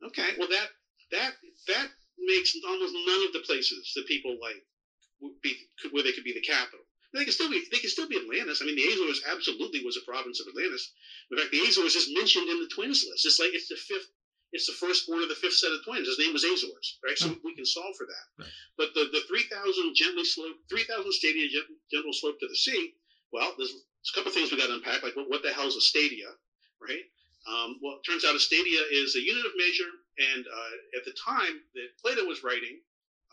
Okay, well that that that makes almost none of the places that people like be where they could be the capital. They can still be they can still be Atlantis. I mean, the Azores absolutely was a province of Atlantis. In fact, the Azores is mentioned in the twins list. It's like it's the fifth, it's the firstborn of the fifth set of twins. His name was Azores, right? So oh. we can solve for that. Right. But the the three thousand gently slope, three thousand stadia gentle slope to the sea. Well, there's, there's a couple things we got to unpack. Like what, what the hell is a stadia, right? Um, well, it turns out a stadia is a unit of measure, and uh, at the time that Plato was writing,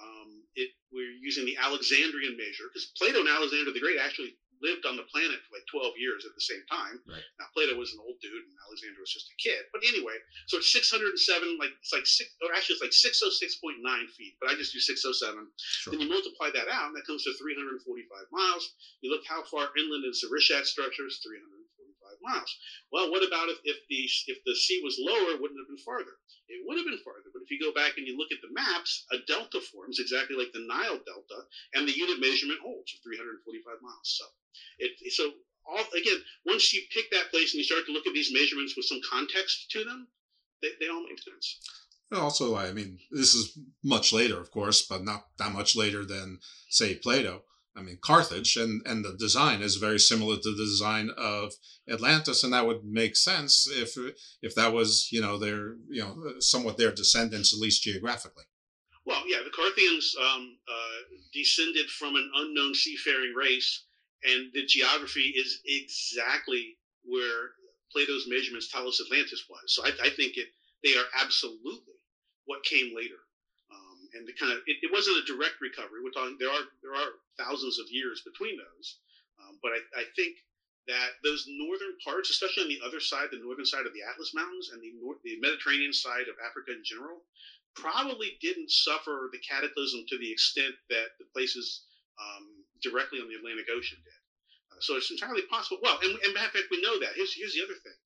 um, it we're using the Alexandrian measure because Plato and Alexander the Great actually lived on the planet for like 12 years at the same time. Right. Now Plato was an old dude and Alexander was just a kid. But anyway, so it's 607, like it's like six, or actually it's like 606.9 feet. But I just do 607. Sure. Then you multiply that out, and that comes to 345 miles. You look how far inland is the Richat structure? It's 345 miles. Well, what about if, if the if the sea was lower? Wouldn't have been farther. It would have been farther, but if you go back and you look at the maps, a delta forms exactly like the Nile Delta, and the unit measurement holds of 345 miles. So, it so all again, once you pick that place and you start to look at these measurements with some context to them, they, they all make sense. Also, I mean, this is much later, of course, but not that much later than, say, Plato. I mean, Carthage and, and the design is very similar to the design of Atlantis, and that would make sense if if that was you know their you know somewhat their descendants at least geographically. Well, yeah, the Carthaginians um, uh, descended from an unknown seafaring race, and the geography is exactly where Plato's measurements tell us Atlantis was. So I, I think it they are absolutely what came later and the kind of it, it, wasn't a direct recovery. We're talking there are there are thousands of years between those, um, but I, I, think that those northern parts, especially on the other side, the northern side of the Atlas Mountains and the the Mediterranean side of Africa in general, probably didn't suffer the cataclysm to the extent that the places um, directly on the Atlantic Ocean did. Uh, so it's entirely possible. Well, and, and in fact, we know that. Here's here's the other thing.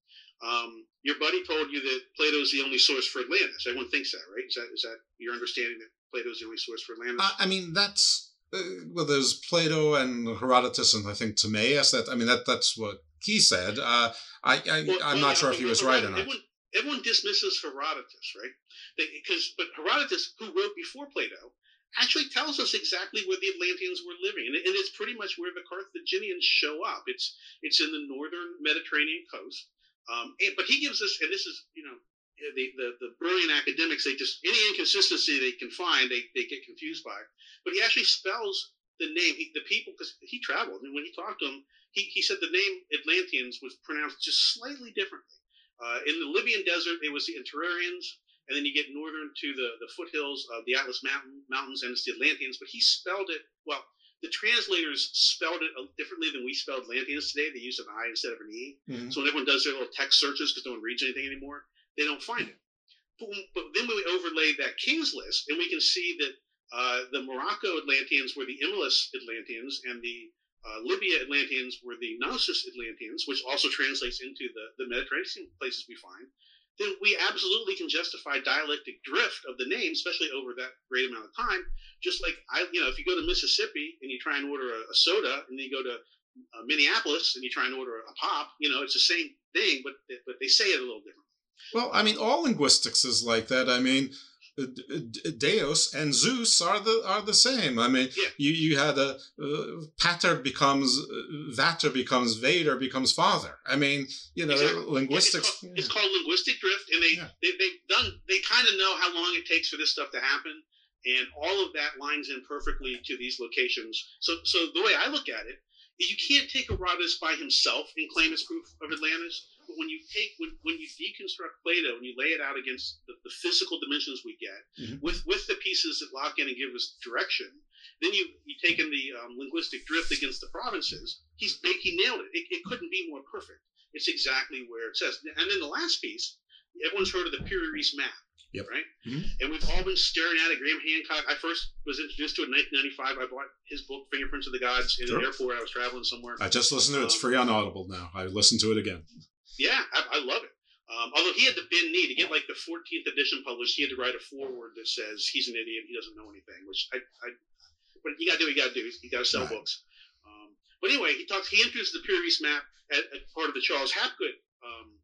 Um, your buddy told you that Plato is the only source for Atlantis. Everyone thinks that, right? Is that is that your understanding that Plato's the only source for Atlantis? Uh, I mean, that's uh, well, there's Plato and Herodotus, and I think Timaeus. That I mean, that that's what he said. Uh, I, I well, not sure if he was right or not. Everyone, everyone dismisses Herodotus, right? Because but Herodotus, who wrote before Plato, actually tells us exactly where the Atlanteans were living, and, and it's pretty much where the Carthaginians show up. It's it's in the northern Mediterranean coast. Um, and, but he gives us, and this is you know. The, the, the brilliant academics, they just any inconsistency they can find, they, they get confused by. But he actually spells the name, he, the people, because he traveled, and when he talked to them, he, he said the name Atlanteans was pronounced just slightly differently. Uh, in the Libyan desert, it was the Interarians, and then you get northern to the, the foothills of the Atlas Mountain, Mountains, and it's the Atlanteans. But he spelled it well. The translators spelled it differently than we spelled Atlanteans today. They use an I instead of an E. Mhm. So when everyone does their little text searches because no one reads anything anymore, they don't find it. But, but then we overlay that King's list, and we can see that uh, the Morocco Atlanteans were the Imilus Atlanteans, and the uh, Libya Atlanteans were the Knossos Atlanteans, which also translates into the, the Mediterranean places we find. Then we absolutely can justify dialectic drift of the name, especially over that great amount of time. Just like I, you know, if you go to Mississippi and you try and order a, a soda, and then you go to uh, Minneapolis and you try and order a pop, you know, it's the same thing, but but they say it a little different. Well, I mean, all linguistics is like that. I mean, Deus and Zeus are the are the same. I mean, you you had a uh, Pater becomes uh, Vater becomes Vader becomes father. I mean, you know, Exactly. linguistics. It's called, it's called linguistic drift, and they, they they've done they kind of know how long it takes for this stuff to happen, and all of that lines in perfectly to these locations. So so the way I look at it you can't take Herodotus by himself and claim it's proof of Atlantis. But when you take when, when you deconstruct Plato and you lay it out against the, the physical dimensions we get, Mhm. with with the pieces that lock in and give us direction, then you you take in the um, linguistic drift against the provinces. He's he nailed it. it. It couldn't be more perfect. It's exactly where it says. And then the last piece, everyone's heard of the Piri Reis map, Yep. right? Mhm. And we've all been staring at it. Graham Hancock. I first was introduced to it in 1995. I bought his book, Fingerprints of the Gods, in Sure. an airport. I was traveling somewhere. I just listened to it. It's free on Audible now. I listened to it again. Yeah, I, I love it. Um, although he had to bend knee to get like the 14th edition published, he had to write a foreword that says he's an idiot, he doesn't know anything. Which I, I but you got to do what you got to do. You got to sell Right. books. Um, but anyway, he talks. He introduced the Piri Reis map at part of the Charles Hapgood um,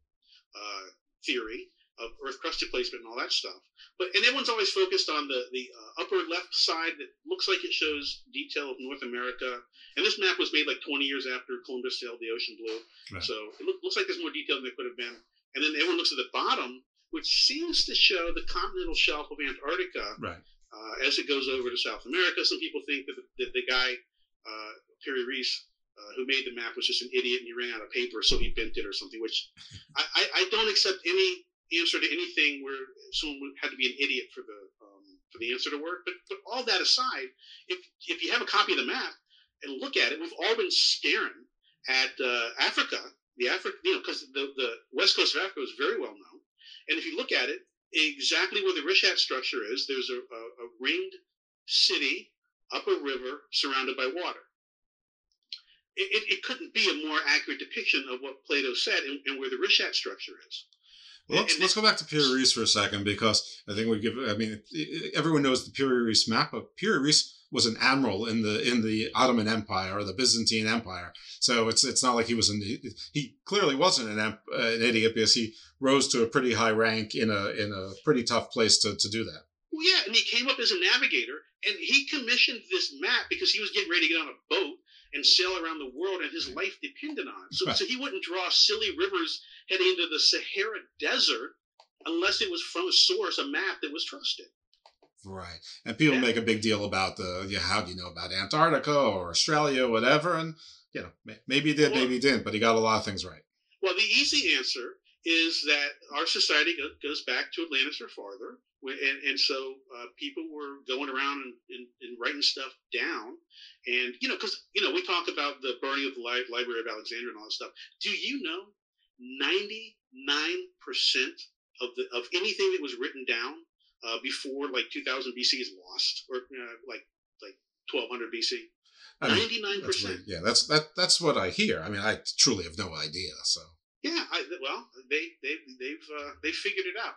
uh, theory of Earth crust displacement and all that stuff. But and everyone's always focused on the the uh, upper left side that looks like it shows detail of North America. And this map was made like 20 years after Columbus sailed the ocean blue. Right. So it look, looks like there's more detail than there could have been. And then everyone looks at the bottom, which seems to show the continental shelf of Antarctica Right. uh, as it goes over to South America. Some people think that the, that the guy, uh, Piri Reis, uh, who made the map was just an idiot and he ran out of paper, so he bent it or something, which I, I, I don't accept any answer to anything where someone had to be an idiot for the um, for the answer to work. But but all that aside, if if you have a copy of the map and look at it, we've all been staring at uh, Africa, the Africa, you know, because the the west coast of Africa is very well known, and if you look at it, exactly where the Richat structure is, there's a, a, a ringed city up a river surrounded by water. It, it, it couldn't be a more accurate depiction of what Plato said and, and where the Richat structure is. Well, let's, let's go back to Piri Reis for a second because I think we give. I mean, everyone knows the Piri Reis map, but Piri Reis was an admiral in the in the Ottoman Empire or the Byzantine Empire. So it's it's not like he was an he clearly wasn't an uh, an idiot because he rose to a pretty high rank in a in a pretty tough place to, to do that. Well, yeah, and he came up as a navigator, and he commissioned this map because he was getting ready to get on a boat and sail around the world, and his life depended on it. So, so he wouldn't draw silly rivers heading into the Sahara Desert unless it was from a source, a map that was trusted. Right. And people make a big deal about the yeah, how do you know about Antarctica or Australia, or whatever, and you know maybe he did, maybe he didn't, but he got a lot of things right. Well, the easy answer is that our society goes back to Atlantis or farther, and, and so uh, people were going around and, and, and writing stuff down, and you know, because you know, we talk about the burning of the li- Library of Alexandria and all that stuff. Do you know, ninety nine percent of the of anything that was written down uh, before like 2000 BC is lost, or uh, like like 1200 BC. I mean, Ninety nine that's percent. yeah, that's that that's what I hear. I mean, I truly have no idea. So Yeah, I, well, they they they've uh, they figured it out.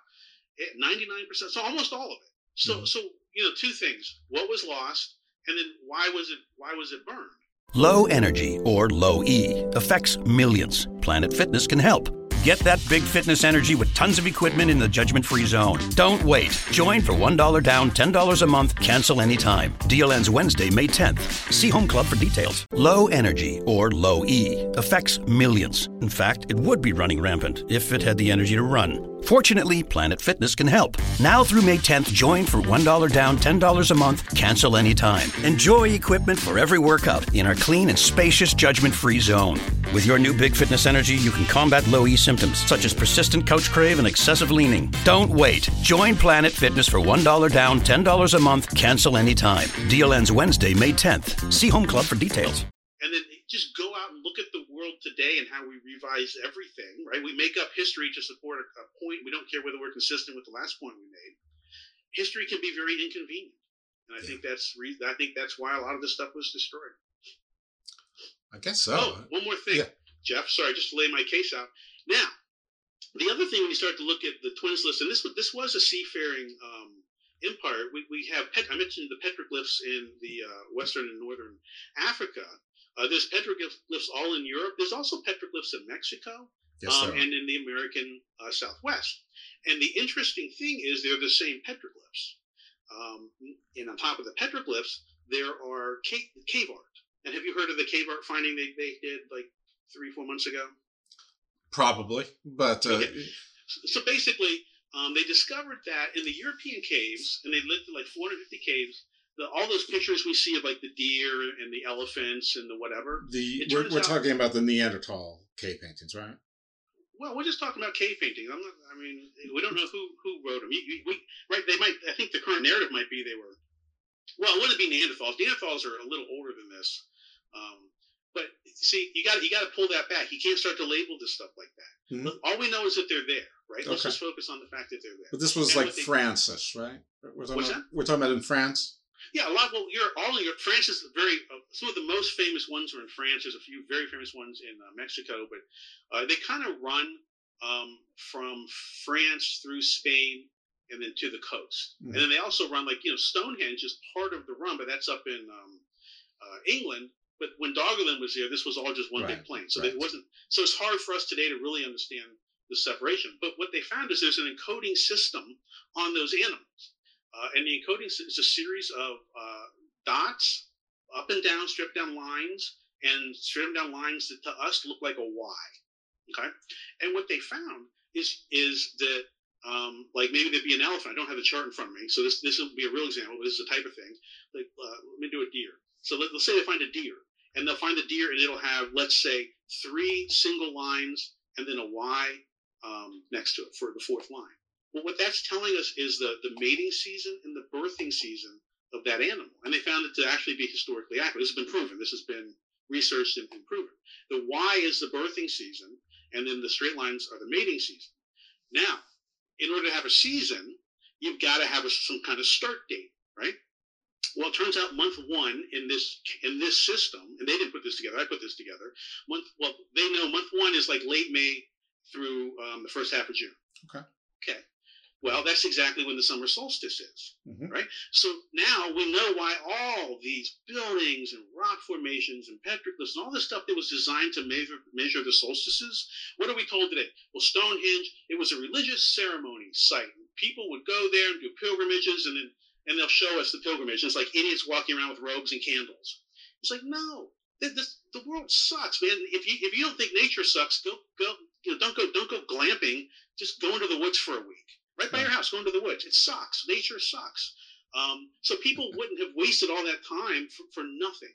Ninety nine percent, so almost all of it. So mm-hmm. so you know, two things: what was lost, And then why was it why was it burned? Low energy, or low E, affects millions. Planet Fitness can help. Get that big fitness energy with tons of equipment in the judgment free zone. Don't wait. Join for $1 down, $10 a month, cancel anytime. Deal ends Wednesday, May 10th. See Home Club for details. Low energy, or low E, affects millions. In fact, it would be running rampant if it had the energy to run. Fortunately, Planet Fitness can help. Now through May 10th, join for $1 down, $10 a month, cancel anytime. Enjoy equipment for every workout in our clean and spacious judgment free zone. With your new Big Fitness Energy, you can combat low E symptoms such as persistent couch crave and excessive leaning. Don't wait. Join Planet Fitness for $1 down, $10 a month, cancel anytime. Deal ends Wednesday, May 10th. See Home Club for details. And then just go out and look at the world today and how we revise everything, right? We make up history to support a, a point. We don't care whether we're consistent with the last point we made. History can be very inconvenient. And I think that's re- I think that's why a lot of this stuff was destroyed. I guess so. Oh, one more thing, Jeff. Sorry, just to lay my case out. Now, the other thing when you start to look at the twins list, and this was this was a seafaring um, empire. We, we have pet, I mentioned the petroglyphs in the uh, western and northern Africa. Uh, there's petroglyphs all in Europe. There's also petroglyphs in Mexico Yes, um, and in the American uh, Southwest. And the interesting thing is they're the same petroglyphs. Um, and on top of the petroglyphs, there are cave, cave art. And have you heard of the cave art finding they, they did like three, four months ago? Probably, but uh, So basically, um, they discovered that in the European caves, and they lived in like 450 caves. The, all those pictures we see of like the deer and the elephants and the whatever. the we're, we're out- talking about the Neanderthal cave paintings, right? Well, we're just talking about cave paintings. I'm not. I mean, we don't know who who wrote them. You, we, right? They might. I think the current narrative might be they were. Well, it wouldn't be Neanderthals. Neanderthals are a little older than this. Um, but see, you got you got to pull that back. You can't start to label this stuff like that. Mhm. All we know is that they're there, right? Let's Okay. just focus on the fact that they're there. But this was And like Francis, right? We're talking What's about, that? We're talking about in France. Yeah, a lot. Well, you're all in your France is very. Uh, some of the most famous ones are in France. There's a few very famous ones in uh, Mexico, but uh, they kind of run um, from France through Spain and then to the coast. Mhm. And then they also run like you know Stonehenge is part of the run, but that's up in um, uh, England. But when Doggerland was there, this was all just one big plain. So right. it wasn't. So it's hard for us today to really understand the separation. But what they found is there's an encoding system on those animals, uh, and the encoding is a series of uh, dots, up and down, stripped down lines, and stripped down lines that to us look like a Y. Okay, and what they found is is that um, like maybe there'd be an elephant. I don't have the chart in front of me, so this this will be a real example. But this is the type of thing. Like uh, let me do a deer. So let, let's say they find a deer, and they'll find the deer, and it'll have let's say three single lines and then a Y um, next to it for the fourth line. Well, what that's telling us is the the mating season and the birthing season of that animal, and they found it to actually be historically accurate. This has been proven. This has been researched and, proven. The Y is the birthing season, and then the straight lines are the mating season. Now, in order to have a season, you've got to have a, some kind of start date, right? Well, it turns out month one in this in this system, and they didn't put this together. I put this together. Month well, they know month one is like late May through um, the first half of June. Okay. Okay. Well, that's exactly when the summer solstice is, Mhm. right? So now we know why all these buildings and rock formations and petroglyphs and all this stuff that was designed to measure measure the solstices. What are we told today? Well, Stonehenge, it was a religious ceremony site. People would go there and do pilgrimages, and then and they'll show us the pilgrimage. It's like idiots walking around with robes and candles. It's like no, th- this, the world sucks, man. If you if you don't think nature sucks, go go. You know, don't go don't go glamping. Just go into the woods for a week, right by your house. Go into the woods. It sucks. Nature sucks. Um, so people wouldn't have wasted all that time for, for nothing.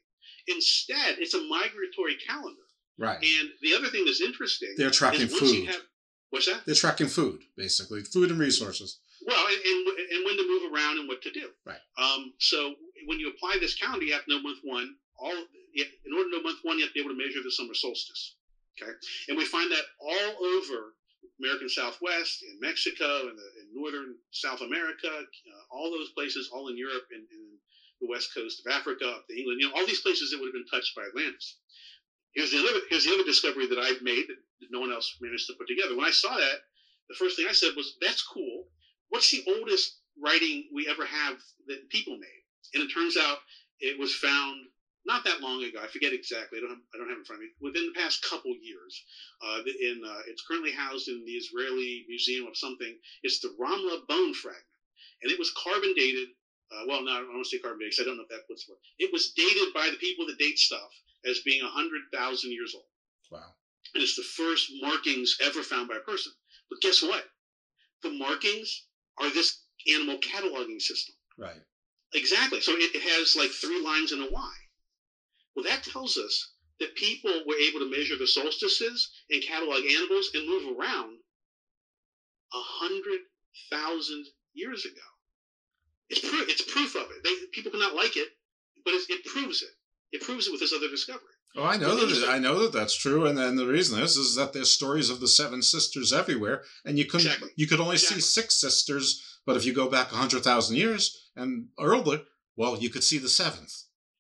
Instead, it's a migratory calendar. Right. And the other thing that's interesting, They're tracking is once you food. have what's that? They're tracking food, basically, food and resources. Well, and, and, and when to move around and what to do. Right. Um, so when you apply this calendar, you have to know month one. All in order to know month one, you have to be able to measure the summer solstice. Okay, and we find that all over American Southwest, in Mexico, and the, in northern South America, uh, all those places, all in Europe and, and the west coast of Africa, up to England. You know, all these places that would have been touched by Atlantis. Here's the other here's the other discovery that I've made that no one else managed to put together. When I saw that, the first thing I said was, "That's cool. What's the oldest writing we ever have that people made?" And it turns out it was found not that long ago. I forget exactly. I don't have, I don't have it in front of me. Within the past couple years, uh, in uh, it's currently housed in the Israeli Museum of something. It's the Ramla bone fragment, and it was carbon dated. Uh, well, no, I don't want to say carbon dated. I don't know if that puts what. It was dated by the people that date stuff as being hundred thousand years old, Wow. and it's the first markings ever found by a person. But guess what? The markings are this animal cataloging system. Right. Exactly. So it, it has like three lines and a Y. Well, that tells us that people were able to measure the solstices and catalog animals and move around a hundred thousand years ago. It's proof. It's proof of it. They, people cannot like it, but it, it proves it. It proves it with this other discovery. Oh, I know that it, I know that that's true, and then the reason is is that there's stories of the seven sisters everywhere, and you couldn't Exactly. you could only Exactly. see six sisters, but if you go back hundred thousand years and earlier, well, you could see the seventh.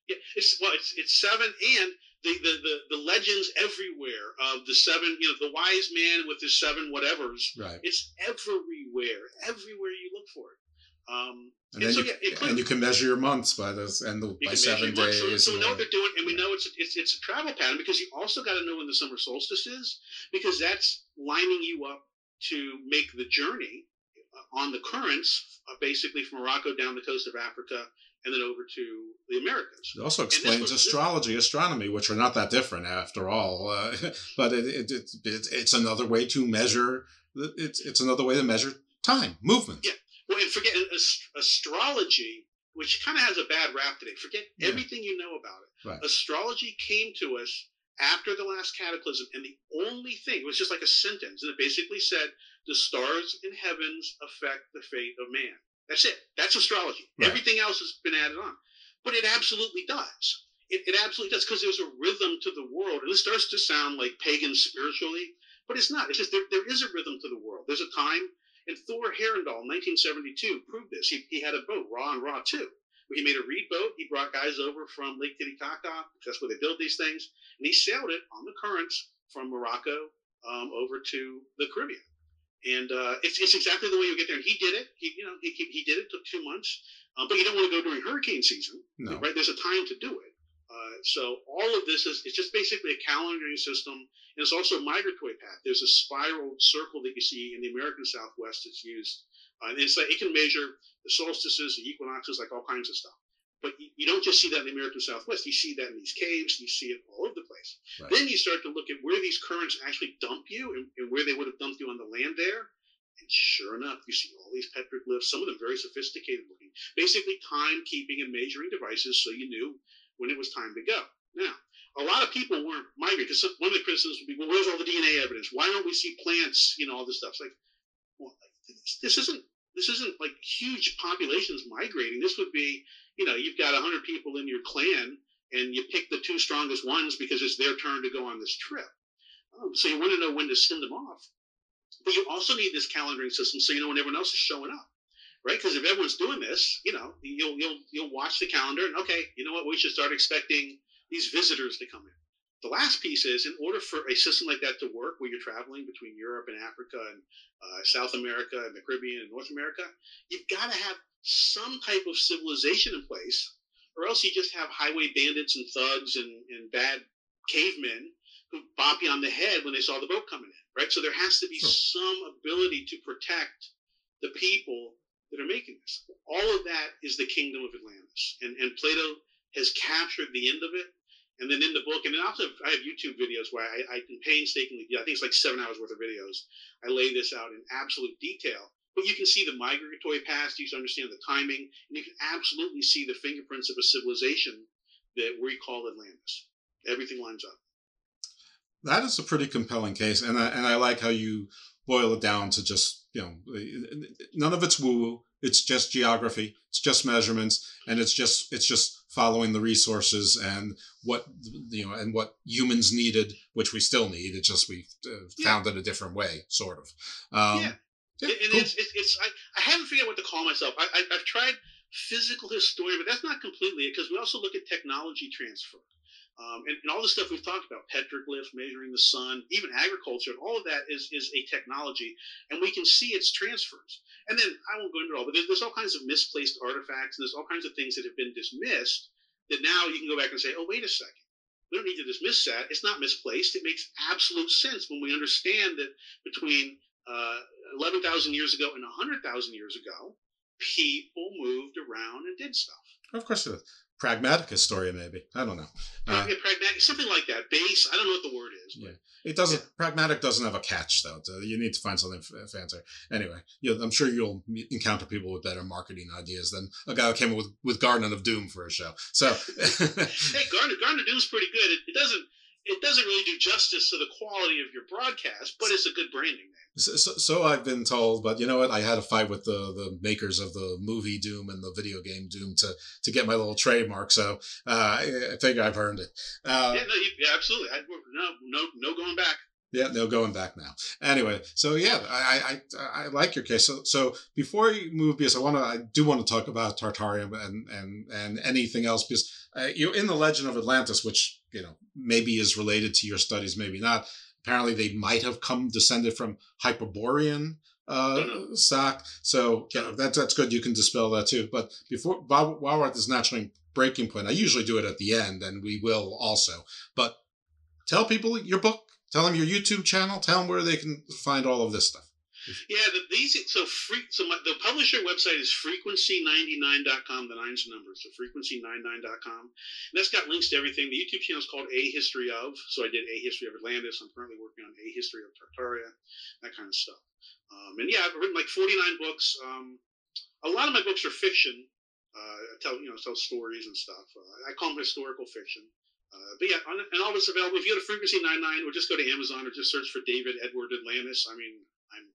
Yeah, it's well, it's it's seven, and the the the, the legends everywhere of the seven. You know, the wise man with his seven whatevers. Right. It's everywhere, everywhere you look for it. Um, And then so, you yeah, could- and you can measure your months by this and the, by seven days. So, so we know what they're doing, and we know it's it's it's a travel pattern because you also got to know when the summer solstice is because that's lining you up to make the journey uh, on the currents, uh, basically from Morocco down the coast of Africa and then over to the Americas. It also explains astrology, astronomy, which are not that different after all. Uh, but it, it, it, it, it's another way to measure. It's it's another way to measure time, movement. Yeah. Well, and forget ast- astrology, which kind of has a bad rap today. Forget Yeah. everything you know about it. Right. Astrology came to us after the last cataclysm, and the only thing it was just like a sentence, and it basically said the stars in heavens affect the fate of man. That's it. That's astrology. Right. Everything else has been added on, but it absolutely does. It, it absolutely does because there's a rhythm to the world, and it starts to sound like pagan spiritually, but it's not. It's just there, there is a rhythm to the world. There's a time and Thor Heyerdahl in 1972 proved this. He, he had a boat, Ra and Ra 2, he made a reed boat. He brought guys over from Lake Titicaca, that's where they build these things, and he sailed it on the currents from Morocco um, over to the Caribbean. And uh, it's, it's exactly the way you get there. And he did it. He, you know, he, he he did it. Took two months, um, but you don't want to go during hurricane season, No. right? There's a time to do it. Uh, so all of this is it's just basically a calendaring system, and it's also a migratory path. There's a spiral circle that you see in the American Southwest that's used, uh, and it's like it can measure the solstices, the equinoxes, like all kinds of stuff. But you, you don't just see that in the American Southwest. You see that in these caves. You see it all over the place. Right. Then you start to look at where these currents actually dump you and, and where they would have dumped you on the land there. And sure enough, you see all these petroglyphs, some of them very sophisticated looking, basically timekeeping and measuring devices so you knew when it was time to go. Now, a lot of people weren't migrating because one of the criticisms would be, well, where's all the DNA evidence? Why don't we see plants, you know, all this stuff? It's like, well, this isn't this isn't like huge populations migrating. This would be, you know, you've got 100 people in your clan and you pick the two strongest ones because it's their turn to go on this trip. Um, so you want to know when to send them off. But you also need this calendaring system so you know when everyone else is showing up, right? Because if everyone's doing this, you know, you'll you'll you'll watch the calendar and okay, you know what, we should start expecting these visitors to come in. The last piece is in order for a system like that to work, where you're traveling between Europe and Africa and uh, South America and the Caribbean and North America, you've got to have some type of civilization in place, or else you just have highway bandits and thugs and, and bad cavemen who bop you on the head when they saw the boat coming in, right? So there has to be some ability to protect the people that are making this. All of that is the kingdom of Atlantis, and and Plato has captured the end of it. And then in the book, and also I have YouTube videos where I, I can painstakingly, I think it's like seven hours worth of videos. I lay this out in absolute detail. But you can see the migratory past, you can understand the timing, and you can absolutely see the fingerprints of a civilization that we call Atlantis. Everything lines up. That is a pretty compelling case, and I, and I like how you boil it down to just you know none of it's woo woo. It's just geography. It's just measurements, and it's just it's just following the resources and what you know and what humans needed, which we still need. It's just we uh, found it a different way, sort of. Um, yeah. and and it's, it's, it's I, I haven't figured out what to call myself. I, I, I've tried physical historian, but that's not completely it because we also look at technology transfer. Um, and, and all the stuff we've talked about, petroglyphs, measuring the sun, even agriculture, all of that is, is a technology, and we can see its transfers. And then I won't go into it all, but there's, there's all kinds of misplaced artifacts, and there's all kinds of things that have been dismissed that now you can go back and say, oh, wait a second. We don't need to dismiss that. It's not misplaced. It makes absolute sense when we understand that between uh, 11,000 years ago and 100,000 years ago, people moved around and did stuff. Of course, it is. Pragmatic historia, maybe. I don't know. Uh, yeah, pragmatic, something like that. Base. I don't know what the word is. Yeah, it doesn't. Yeah. Pragmatic doesn't have a catch though. So you need to find something f- fancier. Anyway, you know, I'm sure you'll encounter people with better marketing ideas than a guy who came up with with Garden of Doom for a show. So, hey, Garden Garden of Doom's pretty good. It, it doesn't it doesn't really do justice to the quality of your broadcast, but it's a good branding name. So, so, I've been told, but you know what? I had a fight with the the makers of the movie Doom and the video game Doom to to get my little trademark. So uh, I think I've earned it. Uh, yeah, no, yeah, absolutely. I, no, no, no going back. Yeah, no going back now. Anyway, so yeah, I I, I like your case. So so before you move, because I want to, I do want to talk about Tartaria and and and anything else, because uh, you're in the Legend of Atlantis, which you know maybe is related to your studies, maybe not apparently they might have come descended from Hyperborean uh, stock. So yeah, that's that's good. You can dispel that too. But before while we're at this natural breaking point, I usually do it at the end, and we will also. But tell people your book. Tell them your YouTube channel. Tell them where they can find all of this stuff. Yeah, the, these so free. So my, the publisher website is frequency99.com. The nine's numbers, so frequency99.com, and that's got links to everything. The YouTube channel is called A History of. So I did A History of Atlantis. I'm currently working on A History of Tartaria, that kind of stuff. Um, and yeah, I've written like 49 books. Um, a lot of my books are fiction. Uh, I tell you know tell stories and stuff. Uh, I call them historical fiction. Uh, but yeah, and all this available. If you go to Frequency 99 or just go to Amazon or just search for David Edward Atlantis, I mean, I'm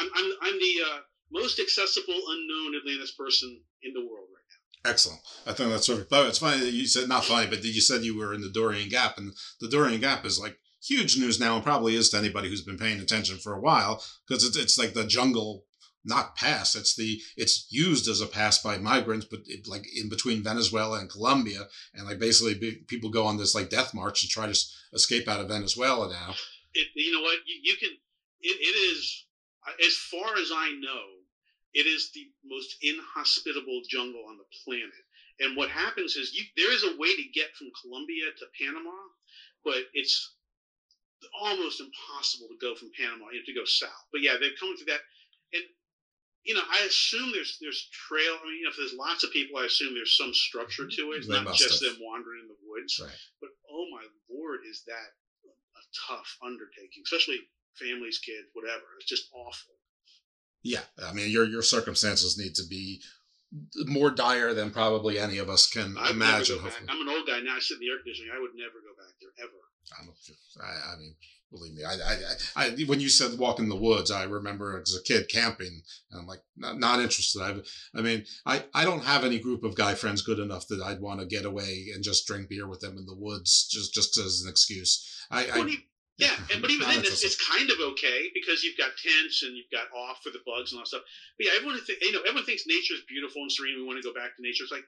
I'm I'm, I'm the uh, most accessible unknown Atlantis person in the world right now. Excellent. I think that's of. Oh, it's funny that you said not funny, but you said you were in the Darien Gap, and the Darien Gap is like huge news now, and probably is to anybody who's been paying attention for a while, because it's it's like the jungle not pass. It's the it's used as a pass by migrants, but it, like in between Venezuela and Colombia, and like basically be, people go on this like death march to try to escape out of Venezuela now. It, you know what you, you can it, it is as far as I know, it is the most inhospitable jungle on the planet. And what happens is you there is a way to get from Colombia to Panama, but it's almost impossible to go from Panama. You have to go south. But yeah, they're coming through that. And you know, I assume there's there's trail. I mean, if there's lots of people, I assume there's some structure to it. It's they not just have. them wandering in the woods. Right. But oh my lord, is that a tough undertaking, especially families, kids, whatever. It's just awful. Yeah, I mean, your your circumstances need to be more dire than probably any of us can I'd imagine. I'm an old guy now. I sit in the air conditioning. I would never go back there ever. I, I mean, believe me, I, I, I, when you said walk in the woods, I remember as a kid camping, and I'm like, not, not interested. I, I mean, I, I don't have any group of guy friends good enough that I'd want to get away and just drink beer with them in the woods, just, just as an excuse. I, I yeah, and, but even then, it's, it's, kind of okay because you've got tents and you've got off for the bugs and all that stuff. But yeah, everyone, th- you know, everyone thinks nature is beautiful and serene. We want to go back to nature. It's like,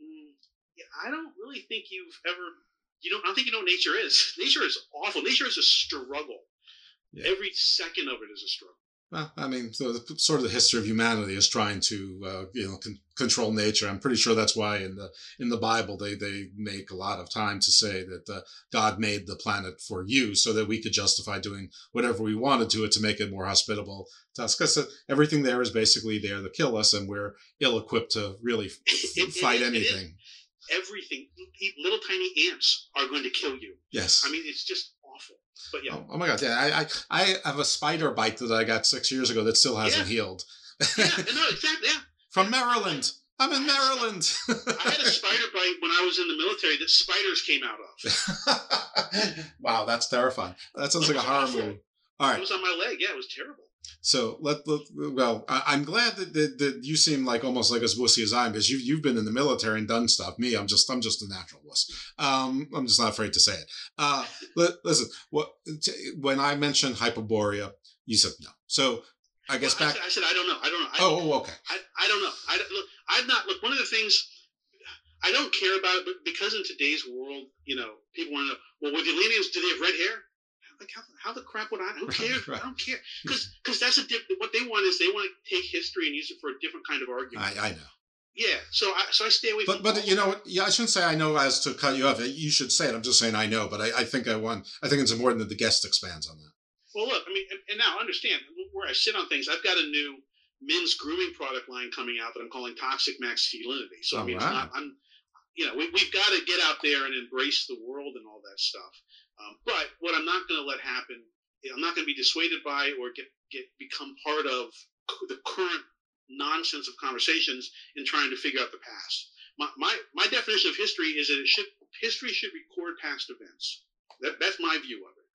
mm, yeah, I don't really think you've ever, you don't, I don't think you know what nature is. Nature is awful. Nature is a struggle. Yeah. Every second of it is a struggle. Well, I mean, so the, sort of the history of humanity is trying to, uh, you know, con- control nature. I'm pretty sure that's why in the in the Bible they they make a lot of time to say that uh, God made the planet for you, so that we could justify doing whatever we wanted to it to make it more hospitable to us. Because uh, everything there is basically there to kill us, and we're ill equipped to really f- fight it, anything. Everything, little tiny ants are going to kill you. Yes. I mean, it's just awful. But yeah. Oh, oh, my god! Yeah, I, I I have a spider bite that I got six years ago that still hasn't yeah. healed. yeah, no, exactly. Yeah. From Maryland. I'm in Maryland. I had a spider bite when I was in the military that spiders came out of. wow, that's terrifying. That sounds like a horror awful. movie. All right. It was on my leg. Yeah, it was terrible. So let, let well, I, am glad that, that, that you seem like almost like as wussy as I am because you you've been in the military and done stuff. Me, I'm just I'm just a natural wuss. Um, I'm just not afraid to say it. Uh, listen, what when I mentioned Hyperborea, you said no. So I guess well, back. I said, I said I don't know. I don't know. I, oh, okay. I, I don't know. I look. I've not look. One of the things I don't care about, but because in today's world, you know, people want to know. Well, with the Atlanteans, do they have red hair? Like how, how the crap would I? Who cares? Right. I don't care because because that's a different. What they want is they want to take history and use it for a different kind of argument. I, I know. Yeah, so I so I stay away. But but you know? Yeah, I shouldn't say I know as to cut you off. You should say it. I'm just saying I know, but I, I think I want. I think it's important that the guest expands on that. Well, look, I mean, and, and now understand where I sit on things. I've got a new men's grooming product line coming out that I'm calling Toxic Masculinity. So I mean, it's not. I'm, you know, we, we've got to get out there and embrace the world and all that stuff. Um, but what I'm not going to let happen, I'm not going to be dissuaded by or get get become part of the current nonsense of conversations in trying to figure out the past. My, my, my definition of history is that it should history should record past events. That, that's my view of it.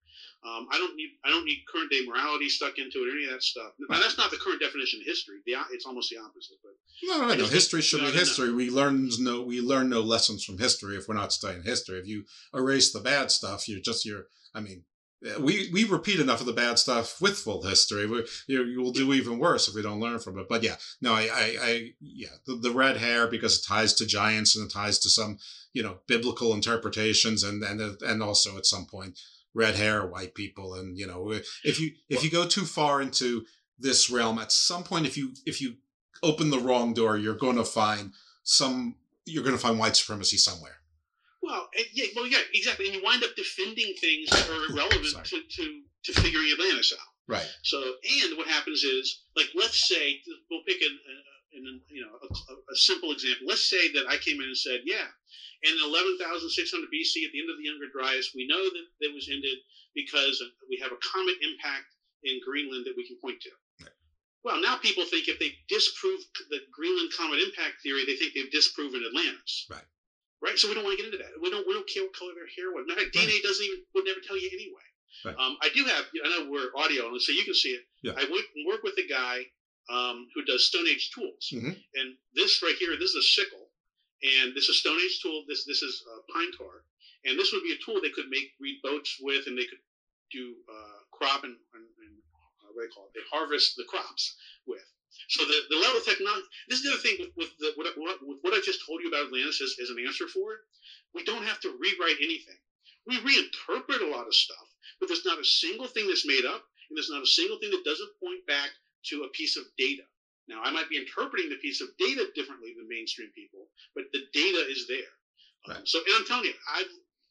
Um, I don't need I don't need current day morality stuck into it or any of that stuff. Now that's not the current definition of history. The, it's almost the opposite. But No, no, I no. History should be history. We learn no we learn no lessons from history if we're not studying history. If you erase the bad stuff, you're just you're. I mean, uh, we we repeat enough of the bad stuff with full history. We, you you will do even worse if we don't learn from it. But yeah, no, I I, I yeah, the, the red hair because it ties to giants and it ties to some you know biblical interpretations and and and also at some point red hair white people and you know uh, if you if you go too far into this realm at some point if you if you open the wrong door you're going to find some you're going to find white supremacy somewhere Well, yeah, well, yeah, exactly. And you wind up defending things that are irrelevant to, to, to figuring Atlantis out. right So, and what happens is, like, let's say we'll pick an, an, an you know a, a simple example. Let's say that I came in and said, yeah, in 11,600 BC, at the end of the Younger Dryas, we know that it was ended because we have a comet impact in Greenland that we can point to. Well, now people think if they disprove the Greenland comet impact theory, they think they've disproven Atlantis. Right. Right. So we don't want to get into that. We don't. We don't care what color their hair was. Of fact, DNA doesn't even would never tell you anyway. Right. Um, I do have. I know we're audio, and so you can see it. Yeah. I went and worked with a guy um, who does Stone Age tools, Mhm. and this right here, this is a sickle, and this is Stone Age tool. This this is uh, pine tar, and this would be a tool they could make reed boats with, and they could do uh, crop and, and, and uh, what do they call it? They harvest the crops with. So the, the level of technology. This is the other thing with, with, the, what, I- what, with what I just told you about Atlantis as, as an answer for it. We don't have to rewrite anything. We reinterpret a lot of stuff, but there's not a single thing that's made up, and there's not a single thing that doesn't point back to a piece of data. Now, I might be interpreting the piece of data differently than mainstream people, but the data is there. Um, so, and I'm telling you, I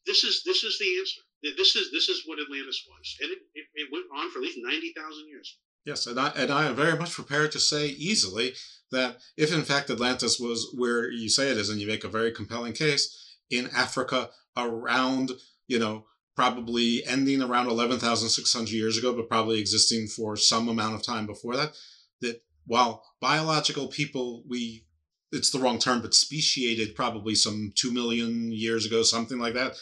this is this is the answer. This is this is what Atlantis was, and it, it, it went on for at least ninety thousand years. Yes, and I and I am very much prepared to say easily that if in fact Atlantis was where you say it is, and you make a very compelling case in Africa around, you know, probably ending around eleven thousand six hundred years ago, but probably existing for some amount of time before that, that while biological people we it's the wrong term, but speciated probably some two million years ago, something like that.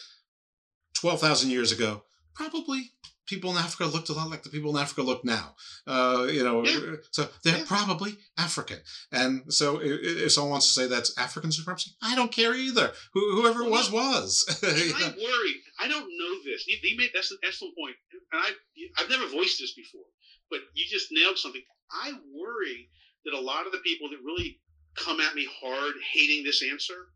Twelve thousand years ago, probably people in Africa looked a lot like the people in Africa look now. Uh, you know, so they're probably African. And so if someone wants to say that's African supremacy, I don't care either. Who, whoever it was was. I worry. I don't know this. You made that's an excellent point, and I I've never voiced this before, but you just nailed something. I worry that a lot of the people that really come at me hard, hating this answer,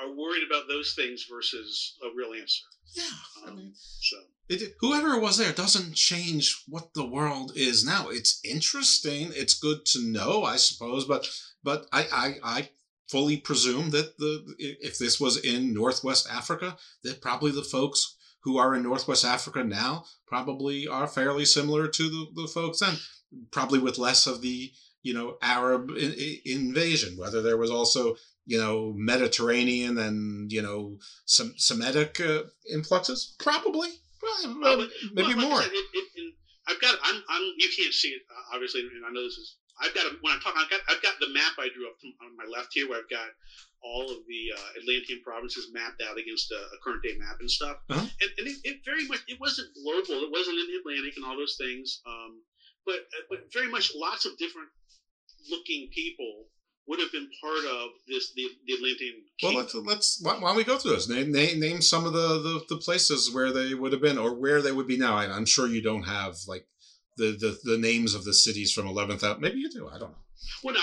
are worried about those things versus a real answer. Yeah, um, so It, whoever was there doesn't change what the world is now. It's interesting. It's good to know, I suppose, but but I I, I fully presume that the if this was in Northwest Africa, that probably the folks who are in Northwest Africa now probably are fairly similar to the, the folks then, probably with less of the you know Arab I- I- invasion. Whether there was also you know Mediterranean and you know some Semitic uh, influxes, probably. Well, Well, maybe well, like I more. said, it, it, it, I've got. I'm. I'm. You can't see it uh, obviously, and I know this is. I've got. A, when I talk, I've got. I've got the map I drew up to, on my left here, where I've got all of the uh, Atlantean provinces mapped out against a, a current day map and stuff. Uh-huh. And, and it, it very much. It wasn't global. It wasn't in the Atlantic and all those things. Um, but uh, but very much lots of different looking people would have been part of this the, the Atlantean. Well, let's let's why, why don't we go through this? Name, name name some of the, the the places where they would have been or where they would be now. I, I'm sure you don't have like the the, the names of the cities from 11th out. Maybe you do. I don't know. Well, no,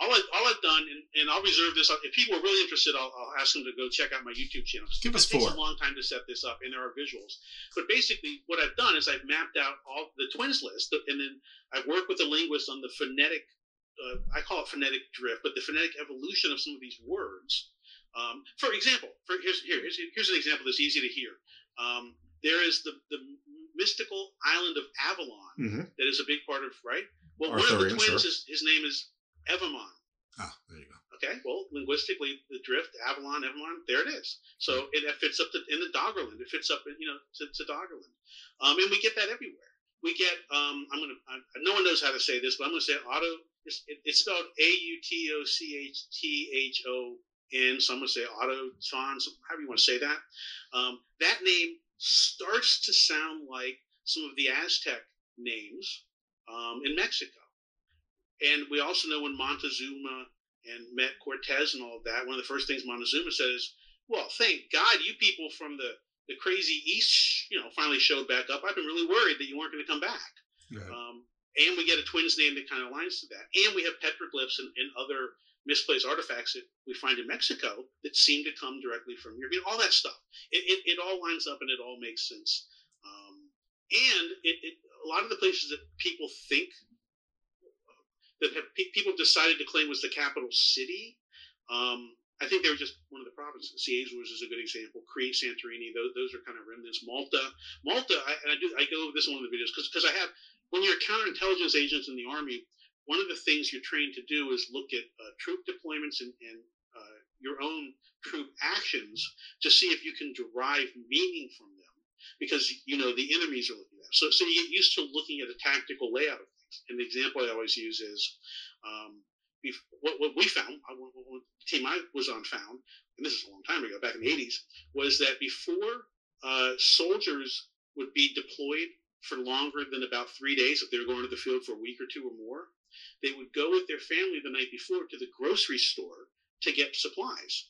all, I, all I've done, and, and I'll reserve this. If people are really interested, I'll, I'll ask them to go check out my YouTube channel. Give us it takes a long time to set this up, and there are visuals. But basically, what I've done is I've mapped out all the twins list, and then I've worked with a linguist on the phonetic uh, I call it phonetic drift, but the phonetic evolution of some of these words. Um, for example, for here's here, here's here's an example that's easy to hear. Um, there is the the mystical island of Avalon Mhm. that is a big part of right. Well, one of the twins sure. is his name is Evamon. Ah, there you go. Okay, well, linguistically, the drift, Avalon, Avalon, there it is. So it, it fits up to, in the Doggerland. It fits up, you know, to, to Doggerland. Um, and we get that everywhere. We get, um, I'm going to, no one knows how to say this, but I'm going to say auto, it's, it, it's spelled A-U-T-O-C-H-T-H-O-N, so I'm going to say autoton, so however you want to say that. Um, that name starts to sound like some of the Aztec names um, in Mexico. And we also know when Montezuma and met Cortez and all of that, one of the first things Montezuma said is, "Well, thank God you people from the the crazy East, you know, finally showed back up. I've been really worried that you weren't going to come back." Um, and we get a twins name that kind of aligns to that. And we have petroglyphs and, and other misplaced artifacts that we find in Mexico that seem to come directly from Europe. You know, all that stuff. It, it, it all lines up and it all makes sense. Um, and it, it, a lot of the places that people think that have, pe- people decided to claim was the capital city. Um, I think they were just one of the provinces. Azores is a good example. Crete, Santorini, those, those are kind of remnants. Malta, Malta, I, and I do I go over this in one of the videos because I have when you're a counterintelligence agents in the army, one of the things you're trained to do is look at uh, troop deployments and, and uh, your own troop actions to see if you can derive meaning from them because you know the enemies are looking at. So so you get used to looking at a tactical layout of things. And the example I always use is um, what, what we found, uh, what, what the team I was on found, and this is a long time ago, back in the 80s, was that before uh, soldiers would be deployed for longer than about three days, if they were going to the field for a week or two or more, they would go with their family the night before to the grocery store to get supplies.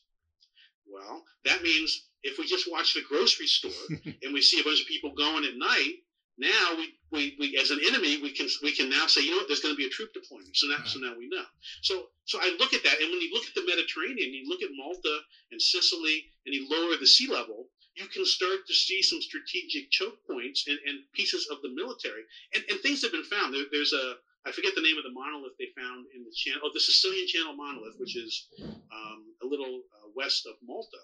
Well, that means if we just watch the grocery store and we see a bunch of people going at night, now we, we, we as an enemy we can we can now say you know what? There's going to be a troop deployment. So now so now we know. So so I look at that and when you look at the Mediterranean you look at Malta and Sicily and you lower the sea level you can start to see some strategic choke points and, and pieces of the military and, and things have been found there, there's a I forget the name of the monolith they found in the channel oh the Sicilian Channel monolith which is um, a little uh, west of Malta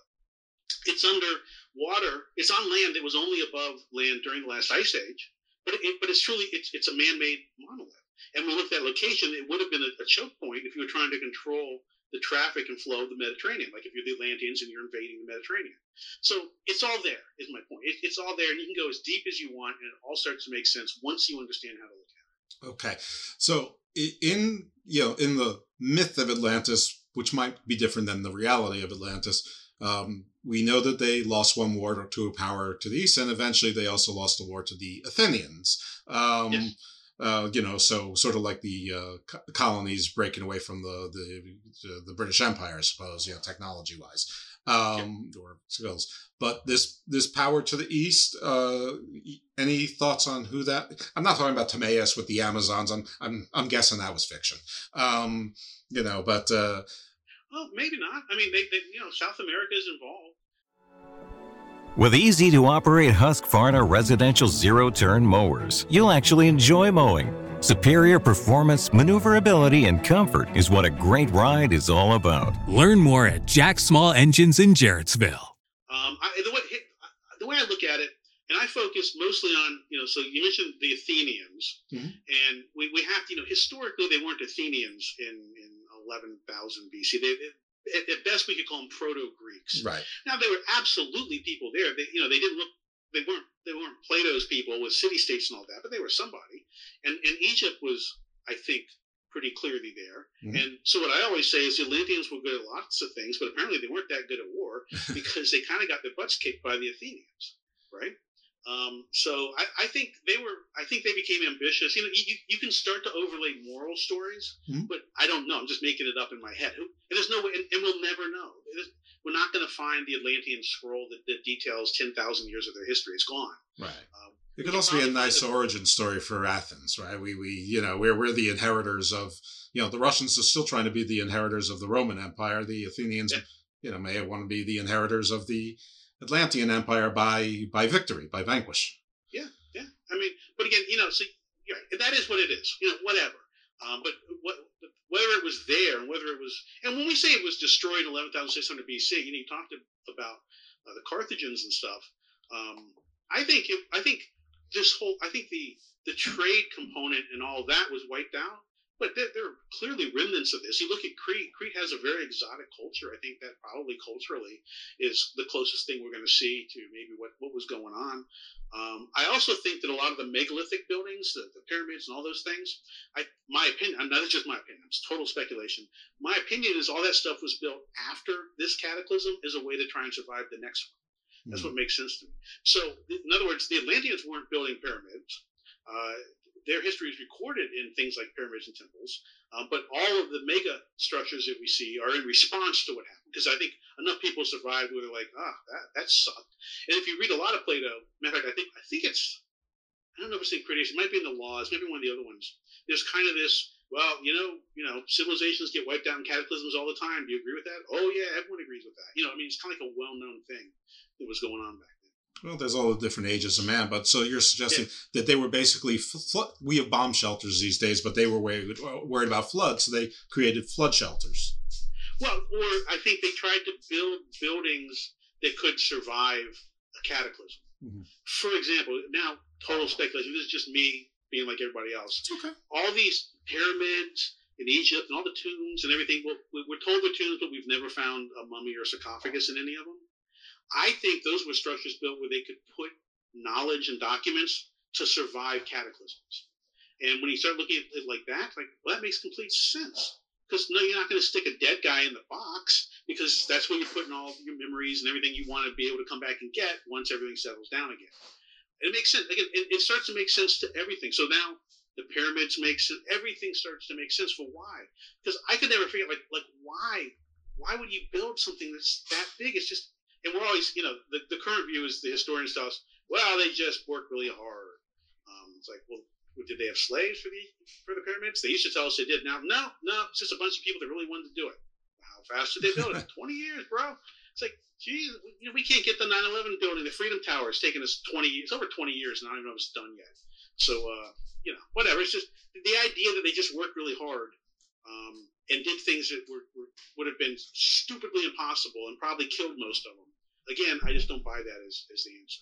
it's under water. It's on land that was only above land during the last ice age, but it, but it's truly it's it's a man-made monolith. And we look at that location, it would have been a, a choke point if you were trying to control the traffic and flow of the Mediterranean, like if you're the Atlanteans and you're invading the Mediterranean. So it's all there, is my point. It, it's all there, and you can go as deep as you want, and it all starts to make sense once you understand how to look at it. Okay, so in you know in the myth of Atlantis, which might be different than the reality of Atlantis, um, we know that they lost one war to a power to the east, and eventually they also lost a war to the Athenians. Um, uh, you know, so sort of like the uh, co- colonies breaking away from the, the the British Empire, I suppose, you know, technology wise, um, or skills. But this this power to the east, uh, any thoughts on who that? I'm not talking about Timaeus with the Amazons. I'm I'm I'm guessing that was fiction. Um, you know, but uh, Oh, maybe not. I mean, they, they you know South America is involved. With easy to operate Husqvarna residential zero turn mowers, you'll actually enjoy mowing. Superior performance, maneuverability, and comfort is what a great ride is all about. Learn more at Jack Small Engines in Jarrettsville. Um, I, the way the way I look at it, and I focus mostly on you know. So you mentioned the Athenians, and we, we have to you know historically they weren't Athenians in in eleven thousand BC. They, they at, best we could call them proto Greeks. right. Now there were absolutely people there. They you know they didn't look they weren't they weren't Plato's people with city states and all that, but they were somebody. And and Egypt was I think pretty clearly there. Mhm. And so what I always say is the Atlanteans were good at lots of things, but apparently they weren't that good at war because they kind of got their butts kicked by the Athenians, right? Um, so I, I think they were. I think they became ambitious. You know, you, you- you can start to overlay moral stories, Mhm. but I don't know. I'm just making it up in my head. And there's no way, and, and we'll never know. There's- We're not going to find the Atlantean scroll that, that details ten thousand years of their history. It's gone. Right. Um, It could also be a nice origin story for Athens, right? We we you know we're we're the inheritors of you know the Russians are still trying to be the inheritors of the Roman Empire. The Athenians, you know, may want to be the inheritors of the Atlantean Empire by by victory, by vanquish. Yeah, yeah. I mean, but again, you know, see, right. that is what it is. You know, whatever. Um, but what whether it was there and whether it was, and when we say it was destroyed in 11,600 BC, you know, you talked about uh, the Carthagins and stuff. Um, I think it, I think this whole I think the the trade component and all that was wiped out. But there, there, are clearly remnants of this. You look at Crete. Crete has a very exotic culture. I think that probably culturally is the closest thing we're going to see to maybe what, what was going on. Um, I also think that a lot of the megalithic buildings, the, the pyramids and all those things, I, my opinion, now that's just my opinion, it's total speculation. My opinion is all that stuff was built after this cataclysm as a way to try and survive the next one. That's mm-hmm. what makes sense to me. So, in other words, the Atlanteans weren't building pyramids. Uh, their history is recorded in things like pyramids and temples, um, but all of the mega structures that we see are in response to what happened. Because I think enough people survived where they're like, ah, that, that sucked. And if you read a lot of Plato, matter of fact, I think I think it's I don't know if it's in Critias, it might be in the laws, maybe one of the other ones. There's kind of this, well, you know, you know, civilizations get wiped out in cataclysms all the time. Do you agree with that? Oh yeah, everyone agrees with that. You know, I mean, it's kind of like a well-known thing that was going on back well, there's all the different ages of man, but so you're suggesting yeah. that they were basically flood. We have bomb shelters these days, but they were worried, worried about floods, so they created flood shelters. Well, or I think they tried to build buildings that could survive a cataclysm. Mm-hmm. For example, now total speculation. This is just me being like everybody else. It's okay. All these pyramids in Egypt and all the tombs and everything. Well, we're told the tombs, but we've never found a mummy or sarcophagus in any of them. I think those were structures built where they could put knowledge and documents to survive cataclysms. And when you start looking at it like that, like, well, that makes complete sense. Because no, you're not going to stick a dead guy in the box because that's where you're putting all your memories and everything you want to be able to come back and get once everything settles down again. And it makes sense. Again, it, it starts to make sense to everything. So now the pyramids make sense. Everything starts to make sense for why. Because I could never figure like like why why would you build something that's that big? It's just and we're always, you know, the, the current view is the historian tells, us, well, they just worked really hard. Um, it's like, well, did they have slaves for the for the pyramids? They used to tell us they did. Now, no, no, it's just a bunch of people that really wanted to do it. How fast did they build it? Twenty years, bro. It's like, geez, you know, we can't get the 9/11 building, the Freedom Tower. It's taken us 20 years, over 20 years, and I don't even know if it's done yet. So, uh, you know, whatever. It's just the idea that they just worked really hard um, and did things that were, were, would have been stupidly impossible and probably killed most of them again, I just don't buy that as, as the answer.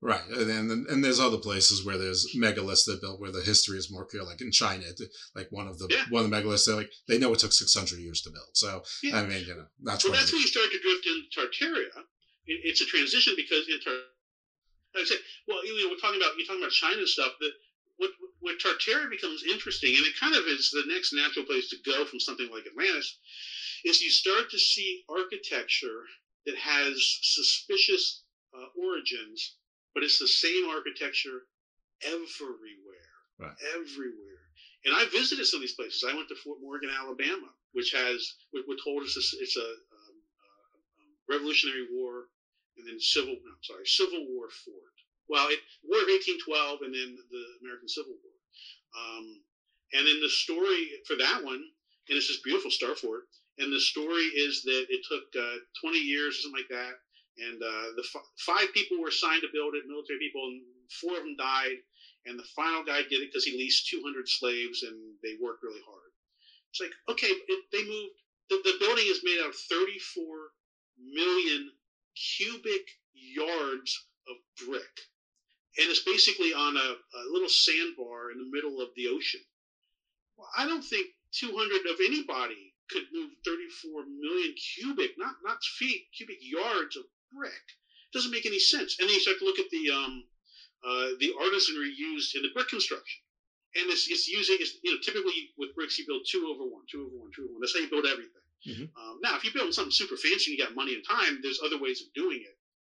Right, and, and and there's other places where there's megaliths that built where the history is more clear, like in China, like one of the yeah. one of the megaliths. They like they know it took 600 years to build. So yeah. I mean, you know, that's well, that's when you start to drift into Tartaria. It's a transition because in Tar- I said, well, you know, we're talking about you're talking about China stuff. That what what Tartaria becomes interesting, and it kind of is the next natural place to go from something like Atlantis, is you start to see architecture that has suspicious uh, origins, but it's the same architecture everywhere. Right. Everywhere. And I visited some of these places. I went to Fort Morgan, Alabama, which has, we're told it's a, it's a um, uh, Revolutionary War and then Civil, no, I'm sorry, Civil War fort. Well, it, War of 1812 and then the American Civil War. Um, and then the story for that one, and it's this beautiful star fort, and the story is that it took uh, 20 years something like that. And uh, the f- five people were assigned to build it, military people, and four of them died. And the final guy did it because he leased 200 slaves and they worked really hard. It's like, okay, it, they moved. The, the building is made out of 34 million cubic yards of brick. And it's basically on a, a little sandbar in the middle of the ocean. Well, I don't think 200 of anybody could move 34 million cubic, not not feet, cubic yards of brick. It doesn't make any sense. And then you start to look at the um, uh, the artisanry used in the brick construction, and it's, it's using it's, you know typically with bricks you build two over one, two over one, two over one. That's how you build everything. Mm-hmm. Um, now, if you build something super fancy and you got money and time, there's other ways of doing it.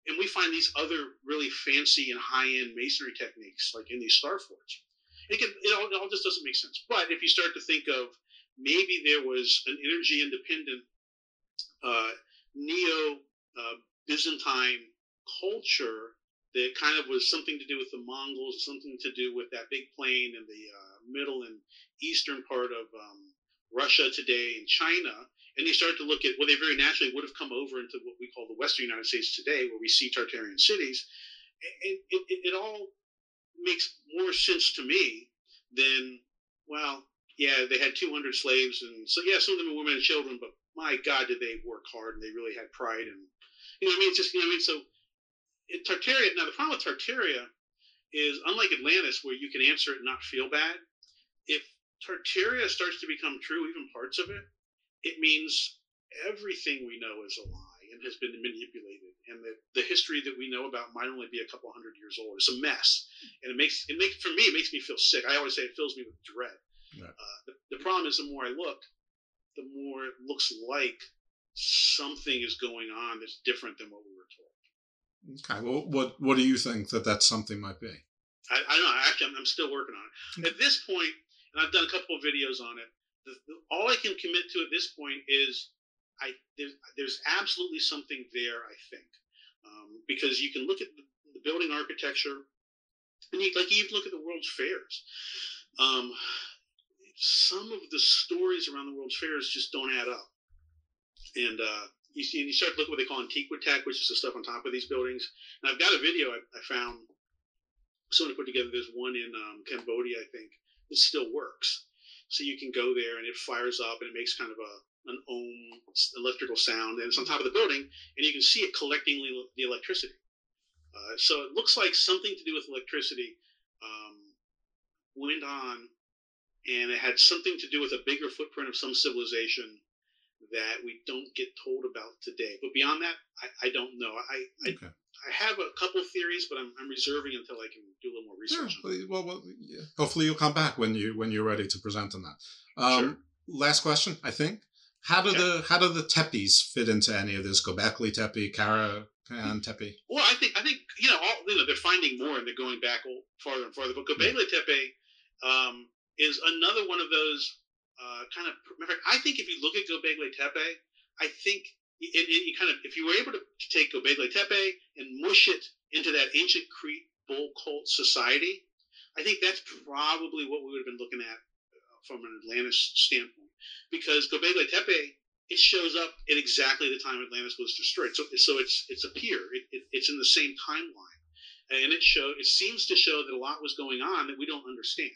And we find these other really fancy and high end masonry techniques, like in these star forts. It, can, it, all, it all just doesn't make sense. But if you start to think of maybe there was an energy independent uh, neo uh, Byzantine culture that kind of was something to do with the Mongols, something to do with that big plain in the uh, middle and eastern part of um, Russia today and China. And you start to look at, well, they very naturally would have come over into what we call the Western United States today, where we see Tartarian cities. It, it, it all makes more sense to me than, well, yeah, they had 200 slaves, and so yeah, some of them were women and children, but my God, did they work hard and they really had pride and you know what I mean? It's just you know what I mean. So in Tartaria, now the problem with Tartaria is unlike Atlantis, where you can answer it and not feel bad. If Tartaria starts to become true, even parts of it, it means everything we know is a lie and has been manipulated, and that the history that we know about might only be a couple hundred years old. It's a mess, and it makes it makes for me it makes me feel sick. I always say it fills me with dread. Right. Uh, the, the problem is the more I look, the more it looks like something is going on that's different than what we were told. Okay. Well, what what do you think that that something might be? I, I don't know. Actually, I'm, I'm still working on it. At this point, and I've done a couple of videos on it. The, the, all I can commit to at this point is I there's, there's absolutely something there. I think um, because you can look at the, the building architecture, and you like you even look at the World's Fairs. Um, some of the stories around the World's Fairs just don't add up, and uh, you see, and you start to look at what they call Antiquitech, which is the stuff on top of these buildings. And I've got a video I, I found someone put together. There's one in um, Cambodia, I think, that still works. So you can go there and it fires up and it makes kind of a an ohm electrical sound, and it's on top of the building, and you can see it collecting the electricity. Uh, so it looks like something to do with electricity um, went on, and it had something to do with a bigger footprint of some civilization that we don't get told about today. But beyond that, I, I don't know. I, I, Okay. I have a couple theories, but I'm, I'm reserving until I can do a little more research. on Yeah, well, well, yeah. hopefully you'll come back when you when you're ready to present on that. Um, Last question, I think. How do the how do the tepes fit into any of this? Gobekli Tepe, Karahan Tepe. Well, I think I think you know all you know they're finding more and they're going back farther and farther. But Gobekli Tepe um, is another one of those uh, kind of. Matter fact, I think if you look at Gobekli Tepe, I think it, it, you kind of if you were able to, to take Gobekli Tepe and mush it into that ancient Crete bull cult society, I think that's probably what we would have been looking at uh, from an Atlantis standpoint. Because Gobekli Tepe, it shows up at exactly the time Atlantis was destroyed. So, so it's it's a peer. It, it, it's in the same timeline, and it show it seems to show that a lot was going on that we don't understand.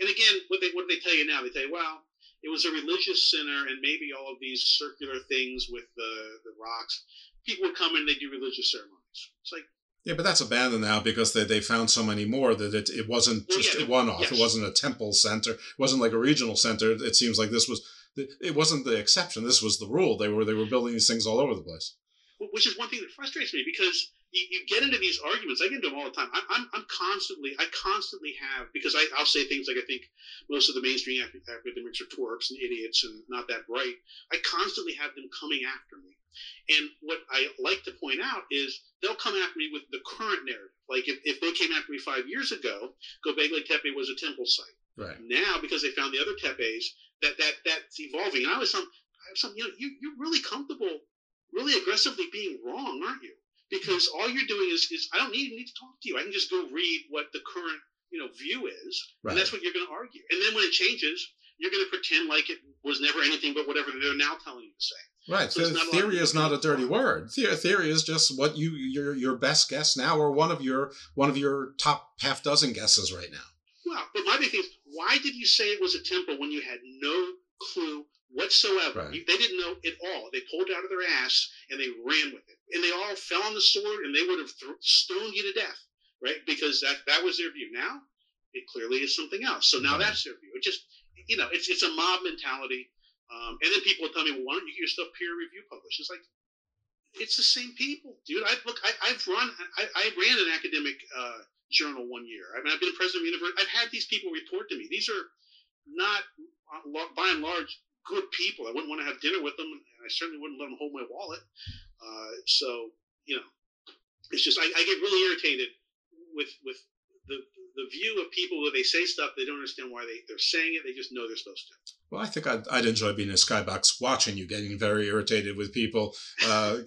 And again, what they what do they tell you now? They tell you, well, it was a religious center, and maybe all of these circular things with the the rocks. People would come and they do religious ceremonies. It's like Yeah, but that's abandoned now because they, they found so many more that it, it wasn't Well, just yeah, a one off. yes. It wasn't a temple center. It wasn't like a regional center. It seems like this was it wasn't the exception. This was the rule. They were they were building these things all over the place. which is one thing that frustrates me because you, you get into these arguments. I get into them all the time. I'm, I'm, I'm constantly, I constantly have because I, I'll say things like I think most of the mainstream academics are twerps and idiots and not that bright. I constantly have them coming after me, and what I like to point out is they'll come after me with the current narrative. Like if, if they came after me five years ago, Gobekli Tepe was a temple site. Right. Now, because they found the other tepes, that that that's evolving. And I was some, I have some, you know, you you're really comfortable, really aggressively being wrong, aren't you? Because all you're doing is is I don't need need to talk to you. I can just go read what the current you know view is, Right. and that's what you're going to argue. And then when it changes, you're going to pretend like it was never anything but whatever they're now telling you to say. Right. So it's The not a lot theory is not a dirty word. The- Theory is just what you your your best guess now, or one of your one of your top half dozen guesses right now. Well, but my big thing is, why did you say it was a temple when you had no clue whatsoever? Right. They didn't know at all. They pulled it out of their ass and they ran with it, and they all fell on the sword, and they would have th- stoned you to death, right? Because that that was their view. Now it clearly is something else. So now that's their view. It just, you know, it's it's a mob mentality. Um, and then people will tell me, well, why don't you get your stuff peer review published? It's like, it's the same people, dude. I look, I, I've run, I, I ran an academic uh, journal one year. I mean, I've been president of the university. I've had these people report to me. These are not, uh, by and large, good people. I wouldn't want to have dinner with them, and I certainly wouldn't let them hold my wallet. Uh, so, you know, it's just I, I get really irritated with with the the view of people where they say stuff they don't understand why they they're saying it. They just know they're supposed to. Well, I think I'd, I'd enjoy being a skybox watching you getting very irritated with people uh,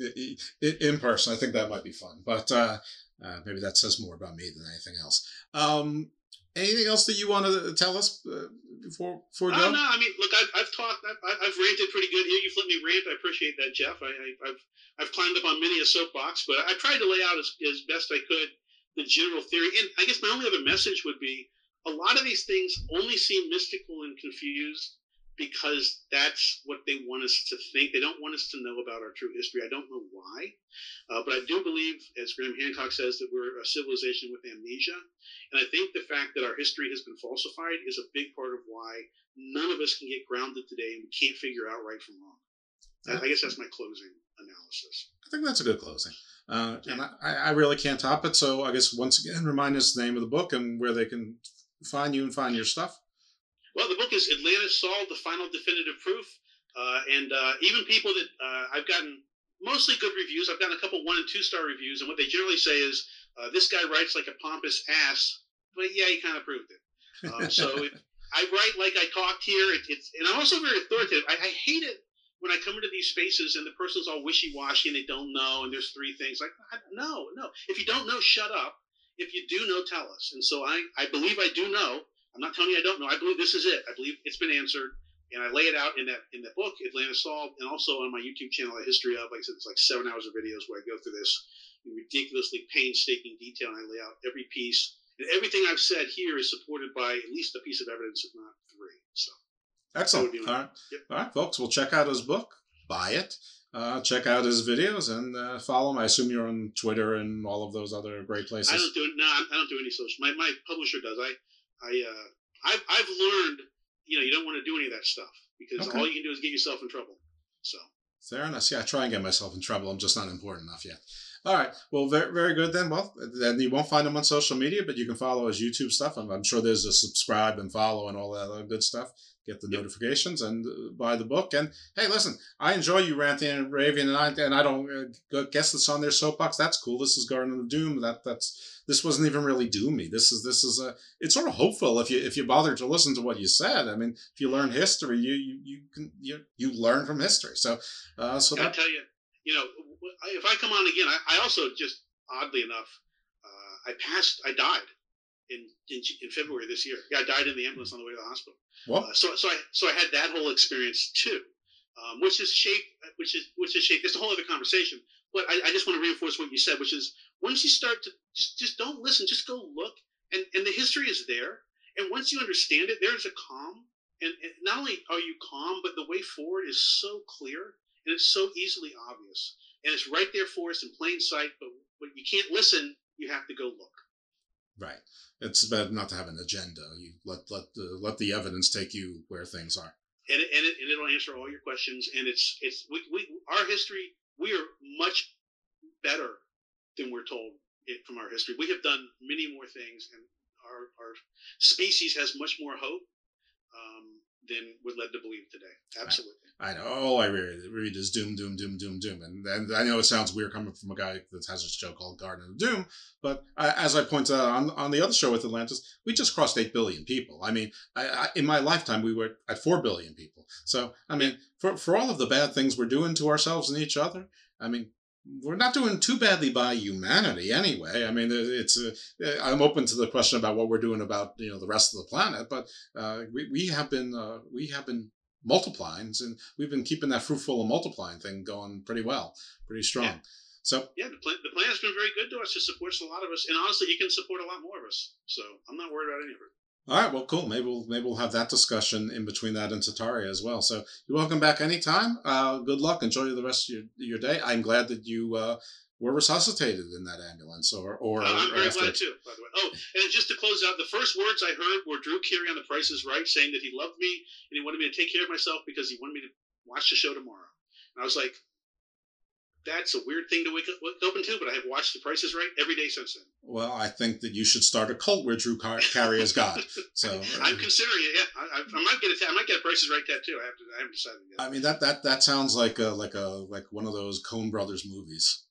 in person. I think that might be fun, but uh, uh, maybe that says more about me than anything else. Um, anything else that you want to tell us uh, before before we Oh no, I mean, look, I've, I've talked, I've, I've I've ranted pretty good here. You've let me rant. I appreciate that, Jeff. I, I, I've I've climbed up on many a soapbox, but I tried to lay out as, as best I could the general theory. And I guess my only other message would be a lot of these things only seem mystical and confused because that's what they want us to think. They don't want us to know about our true history. I don't know why, uh, but I do believe, as Graham Hancock says, that we're a civilization with amnesia. And I think the fact that our history has been falsified is a big part of why none of us can get grounded today and we can't figure out right from wrong. I, I guess that's my closing analysis. I think that's a good closing. Uh, and I, I really can't top it. So I guess once again, remind us the name of the book and where they can find you and find your stuff. Well, the book is Atlantis Solved, the Final Definitive Proof. Uh, and uh, even people that uh, I've gotten mostly good reviews, I've gotten a couple one and two star reviews, and what they generally say is, uh, this guy writes like a pompous ass, but yeah, he kind of proved it. Um, so it, I write like I talked here. It, it's and I'm also very authoritative. I, I, hate it when I come into these spaces and the person's all wishy washy and they don't know, and there's three things like no, no. If you don't know, shut up. If you do know, tell us. And so I, I believe I do know, I'm not telling you I don't know. I believe this is it. I believe it's been answered, and I lay it out in that in that book, Atlantis Solved, and also on my YouTube channel, a history of. Like I said, it's like seven hours of videos where I go through this in ridiculously painstaking detail, and I lay out every piece. And everything I've said here is supported by at least a piece of evidence, if not three. So excellent. All right, yep. all right, folks. We'll check out his book. Buy it. Uh, check out his videos and uh, follow him. I assume you're on Twitter and all of those other great places. I don't do no, I don't do any social. My my publisher does. I I uh, I've I've learned, you know, you don't want to do any of that stuff because okay. all you can do is get yourself in trouble. So fair enough. See, I try and get myself in trouble. I'm just not important enough yet. All right. Well, very, very good then. Well, then you won't find him on social media, but you can follow his YouTube stuff. I'm, I'm sure there's a subscribe and follow and all that other good stuff. Get the yep. notifications and uh, buy the book. And hey, listen, I enjoy you ranting and raving, and I and I don't uh, guess that's on their soapbox. That's cool. This is Garden of Doom. That that's this wasn't even really doomy. This is this is a it's sort of hopeful if you if you bother to listen to what you said. I mean, if you learn history, you you you can you you learn from history. So uh, so I tell you, you know, if I come on again, I, I also just oddly enough, uh, I passed, I died in, in in February this year. Yeah, I died in the ambulance on the way to the hospital. What? Uh, so so I so I had that whole experience too. Um, which is shape, which is which is shape. It's a whole other conversation. But I, I, just want to reinforce what you said, which is once you start to just just don't listen, just go look, and and the history is there. And once you understand it, there's a calm, and, and not only are you calm, but the way forward is so clear and it's so easily obvious, and it's right there for us in plain sight. But when you can't listen, you have to go look. Right. It's better not to have an agenda. You let let the let the evidence take you where things are. And it, and, it, and it'll answer all your questions. And it's it's we, we our history we are much better than we're told it, from our history. We have done many more things, and our, our species has much more hope um, than we're led to believe today. Absolutely. I, I know. All I read, read, is doom, doom, doom, doom, doom. And, and I know it sounds weird coming from a guy that has a show called Garden of Doom, but I, as I pointed out uh, on, on the other show with Atlantis, we just crossed 8 billion people. I mean, I, I, in my lifetime, we were at 4 billion people. So, I mean, for, for all of the bad things we're doing to ourselves and each other, I mean, we're not doing too badly by humanity anyway. I mean, it's uh, I'm open to the question about what we're doing about you know the rest of the planet, but uh, we, we have been uh, we have been multiplying, and we've been keeping that fruitful and multiplying thing going pretty well, pretty strong. Yeah. So yeah, the, plan, the planet's been very good to us. It supports a lot of us, and honestly, it can support a lot more of us. So I'm not worried about any of it. All right, well, cool. Maybe we'll maybe we'll have that discussion in between that and Tartaria as well. So you're welcome back anytime. Uh, good luck. Enjoy the rest of your, your day. I'm glad that you uh, were resuscitated in that ambulance, or or. Uh, I'm very glad too. By the way. Oh, and just to close out, the first words I heard were Drew Carey on The Price Is Right saying that he loved me and he wanted me to take care of myself because he wanted me to watch the show tomorrow. And I was like, that's a weird thing to wake up, wake up into, but I have watched The Price is Right every day since then. Well, I think that you should start a cult where Drew Car- Carey is God. So I'm considering it. Yeah, I, I, might get a, I might get a Price is Right tattoo. I have to. I haven't decided yet. I mean that that that sounds like a like a like one of those Coen Brothers movies.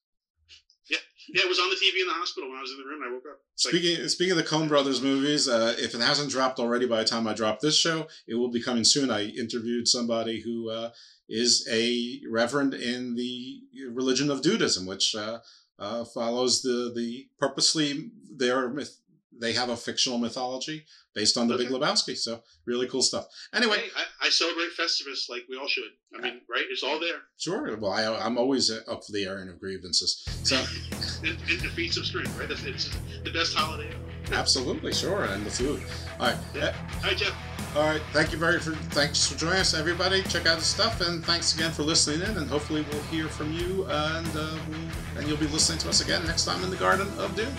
Yeah, yeah, it was on the TV in the hospital when I was in the room. and I woke up. It's speaking like, speaking of the Coen Brothers movies, uh, if it hasn't dropped already by the time I drop this show, it will be coming soon. I interviewed somebody who uh, is a reverend in the religion of Dudism, which uh, uh, follows the the purposely their myth. They have a fictional mythology based on the okay. Big Lebowski. So really cool stuff. Anyway, hey, I, I, celebrate Festivus like we all should. I mean, right? It's all there. Sure. Well, I, I'm always up for the airing of grievances. So it, it defeats of strength, right? It's, it's the best holiday ever. Absolutely, sure, and the food. All right. Yeah. Hi, Jeff. All right. Thank you very for thanks for joining us, everybody. Check out the stuff, and thanks again for listening in. And hopefully, we'll hear from you, and uh, we'll, and you'll be listening to us again next time in the Garden of Doom.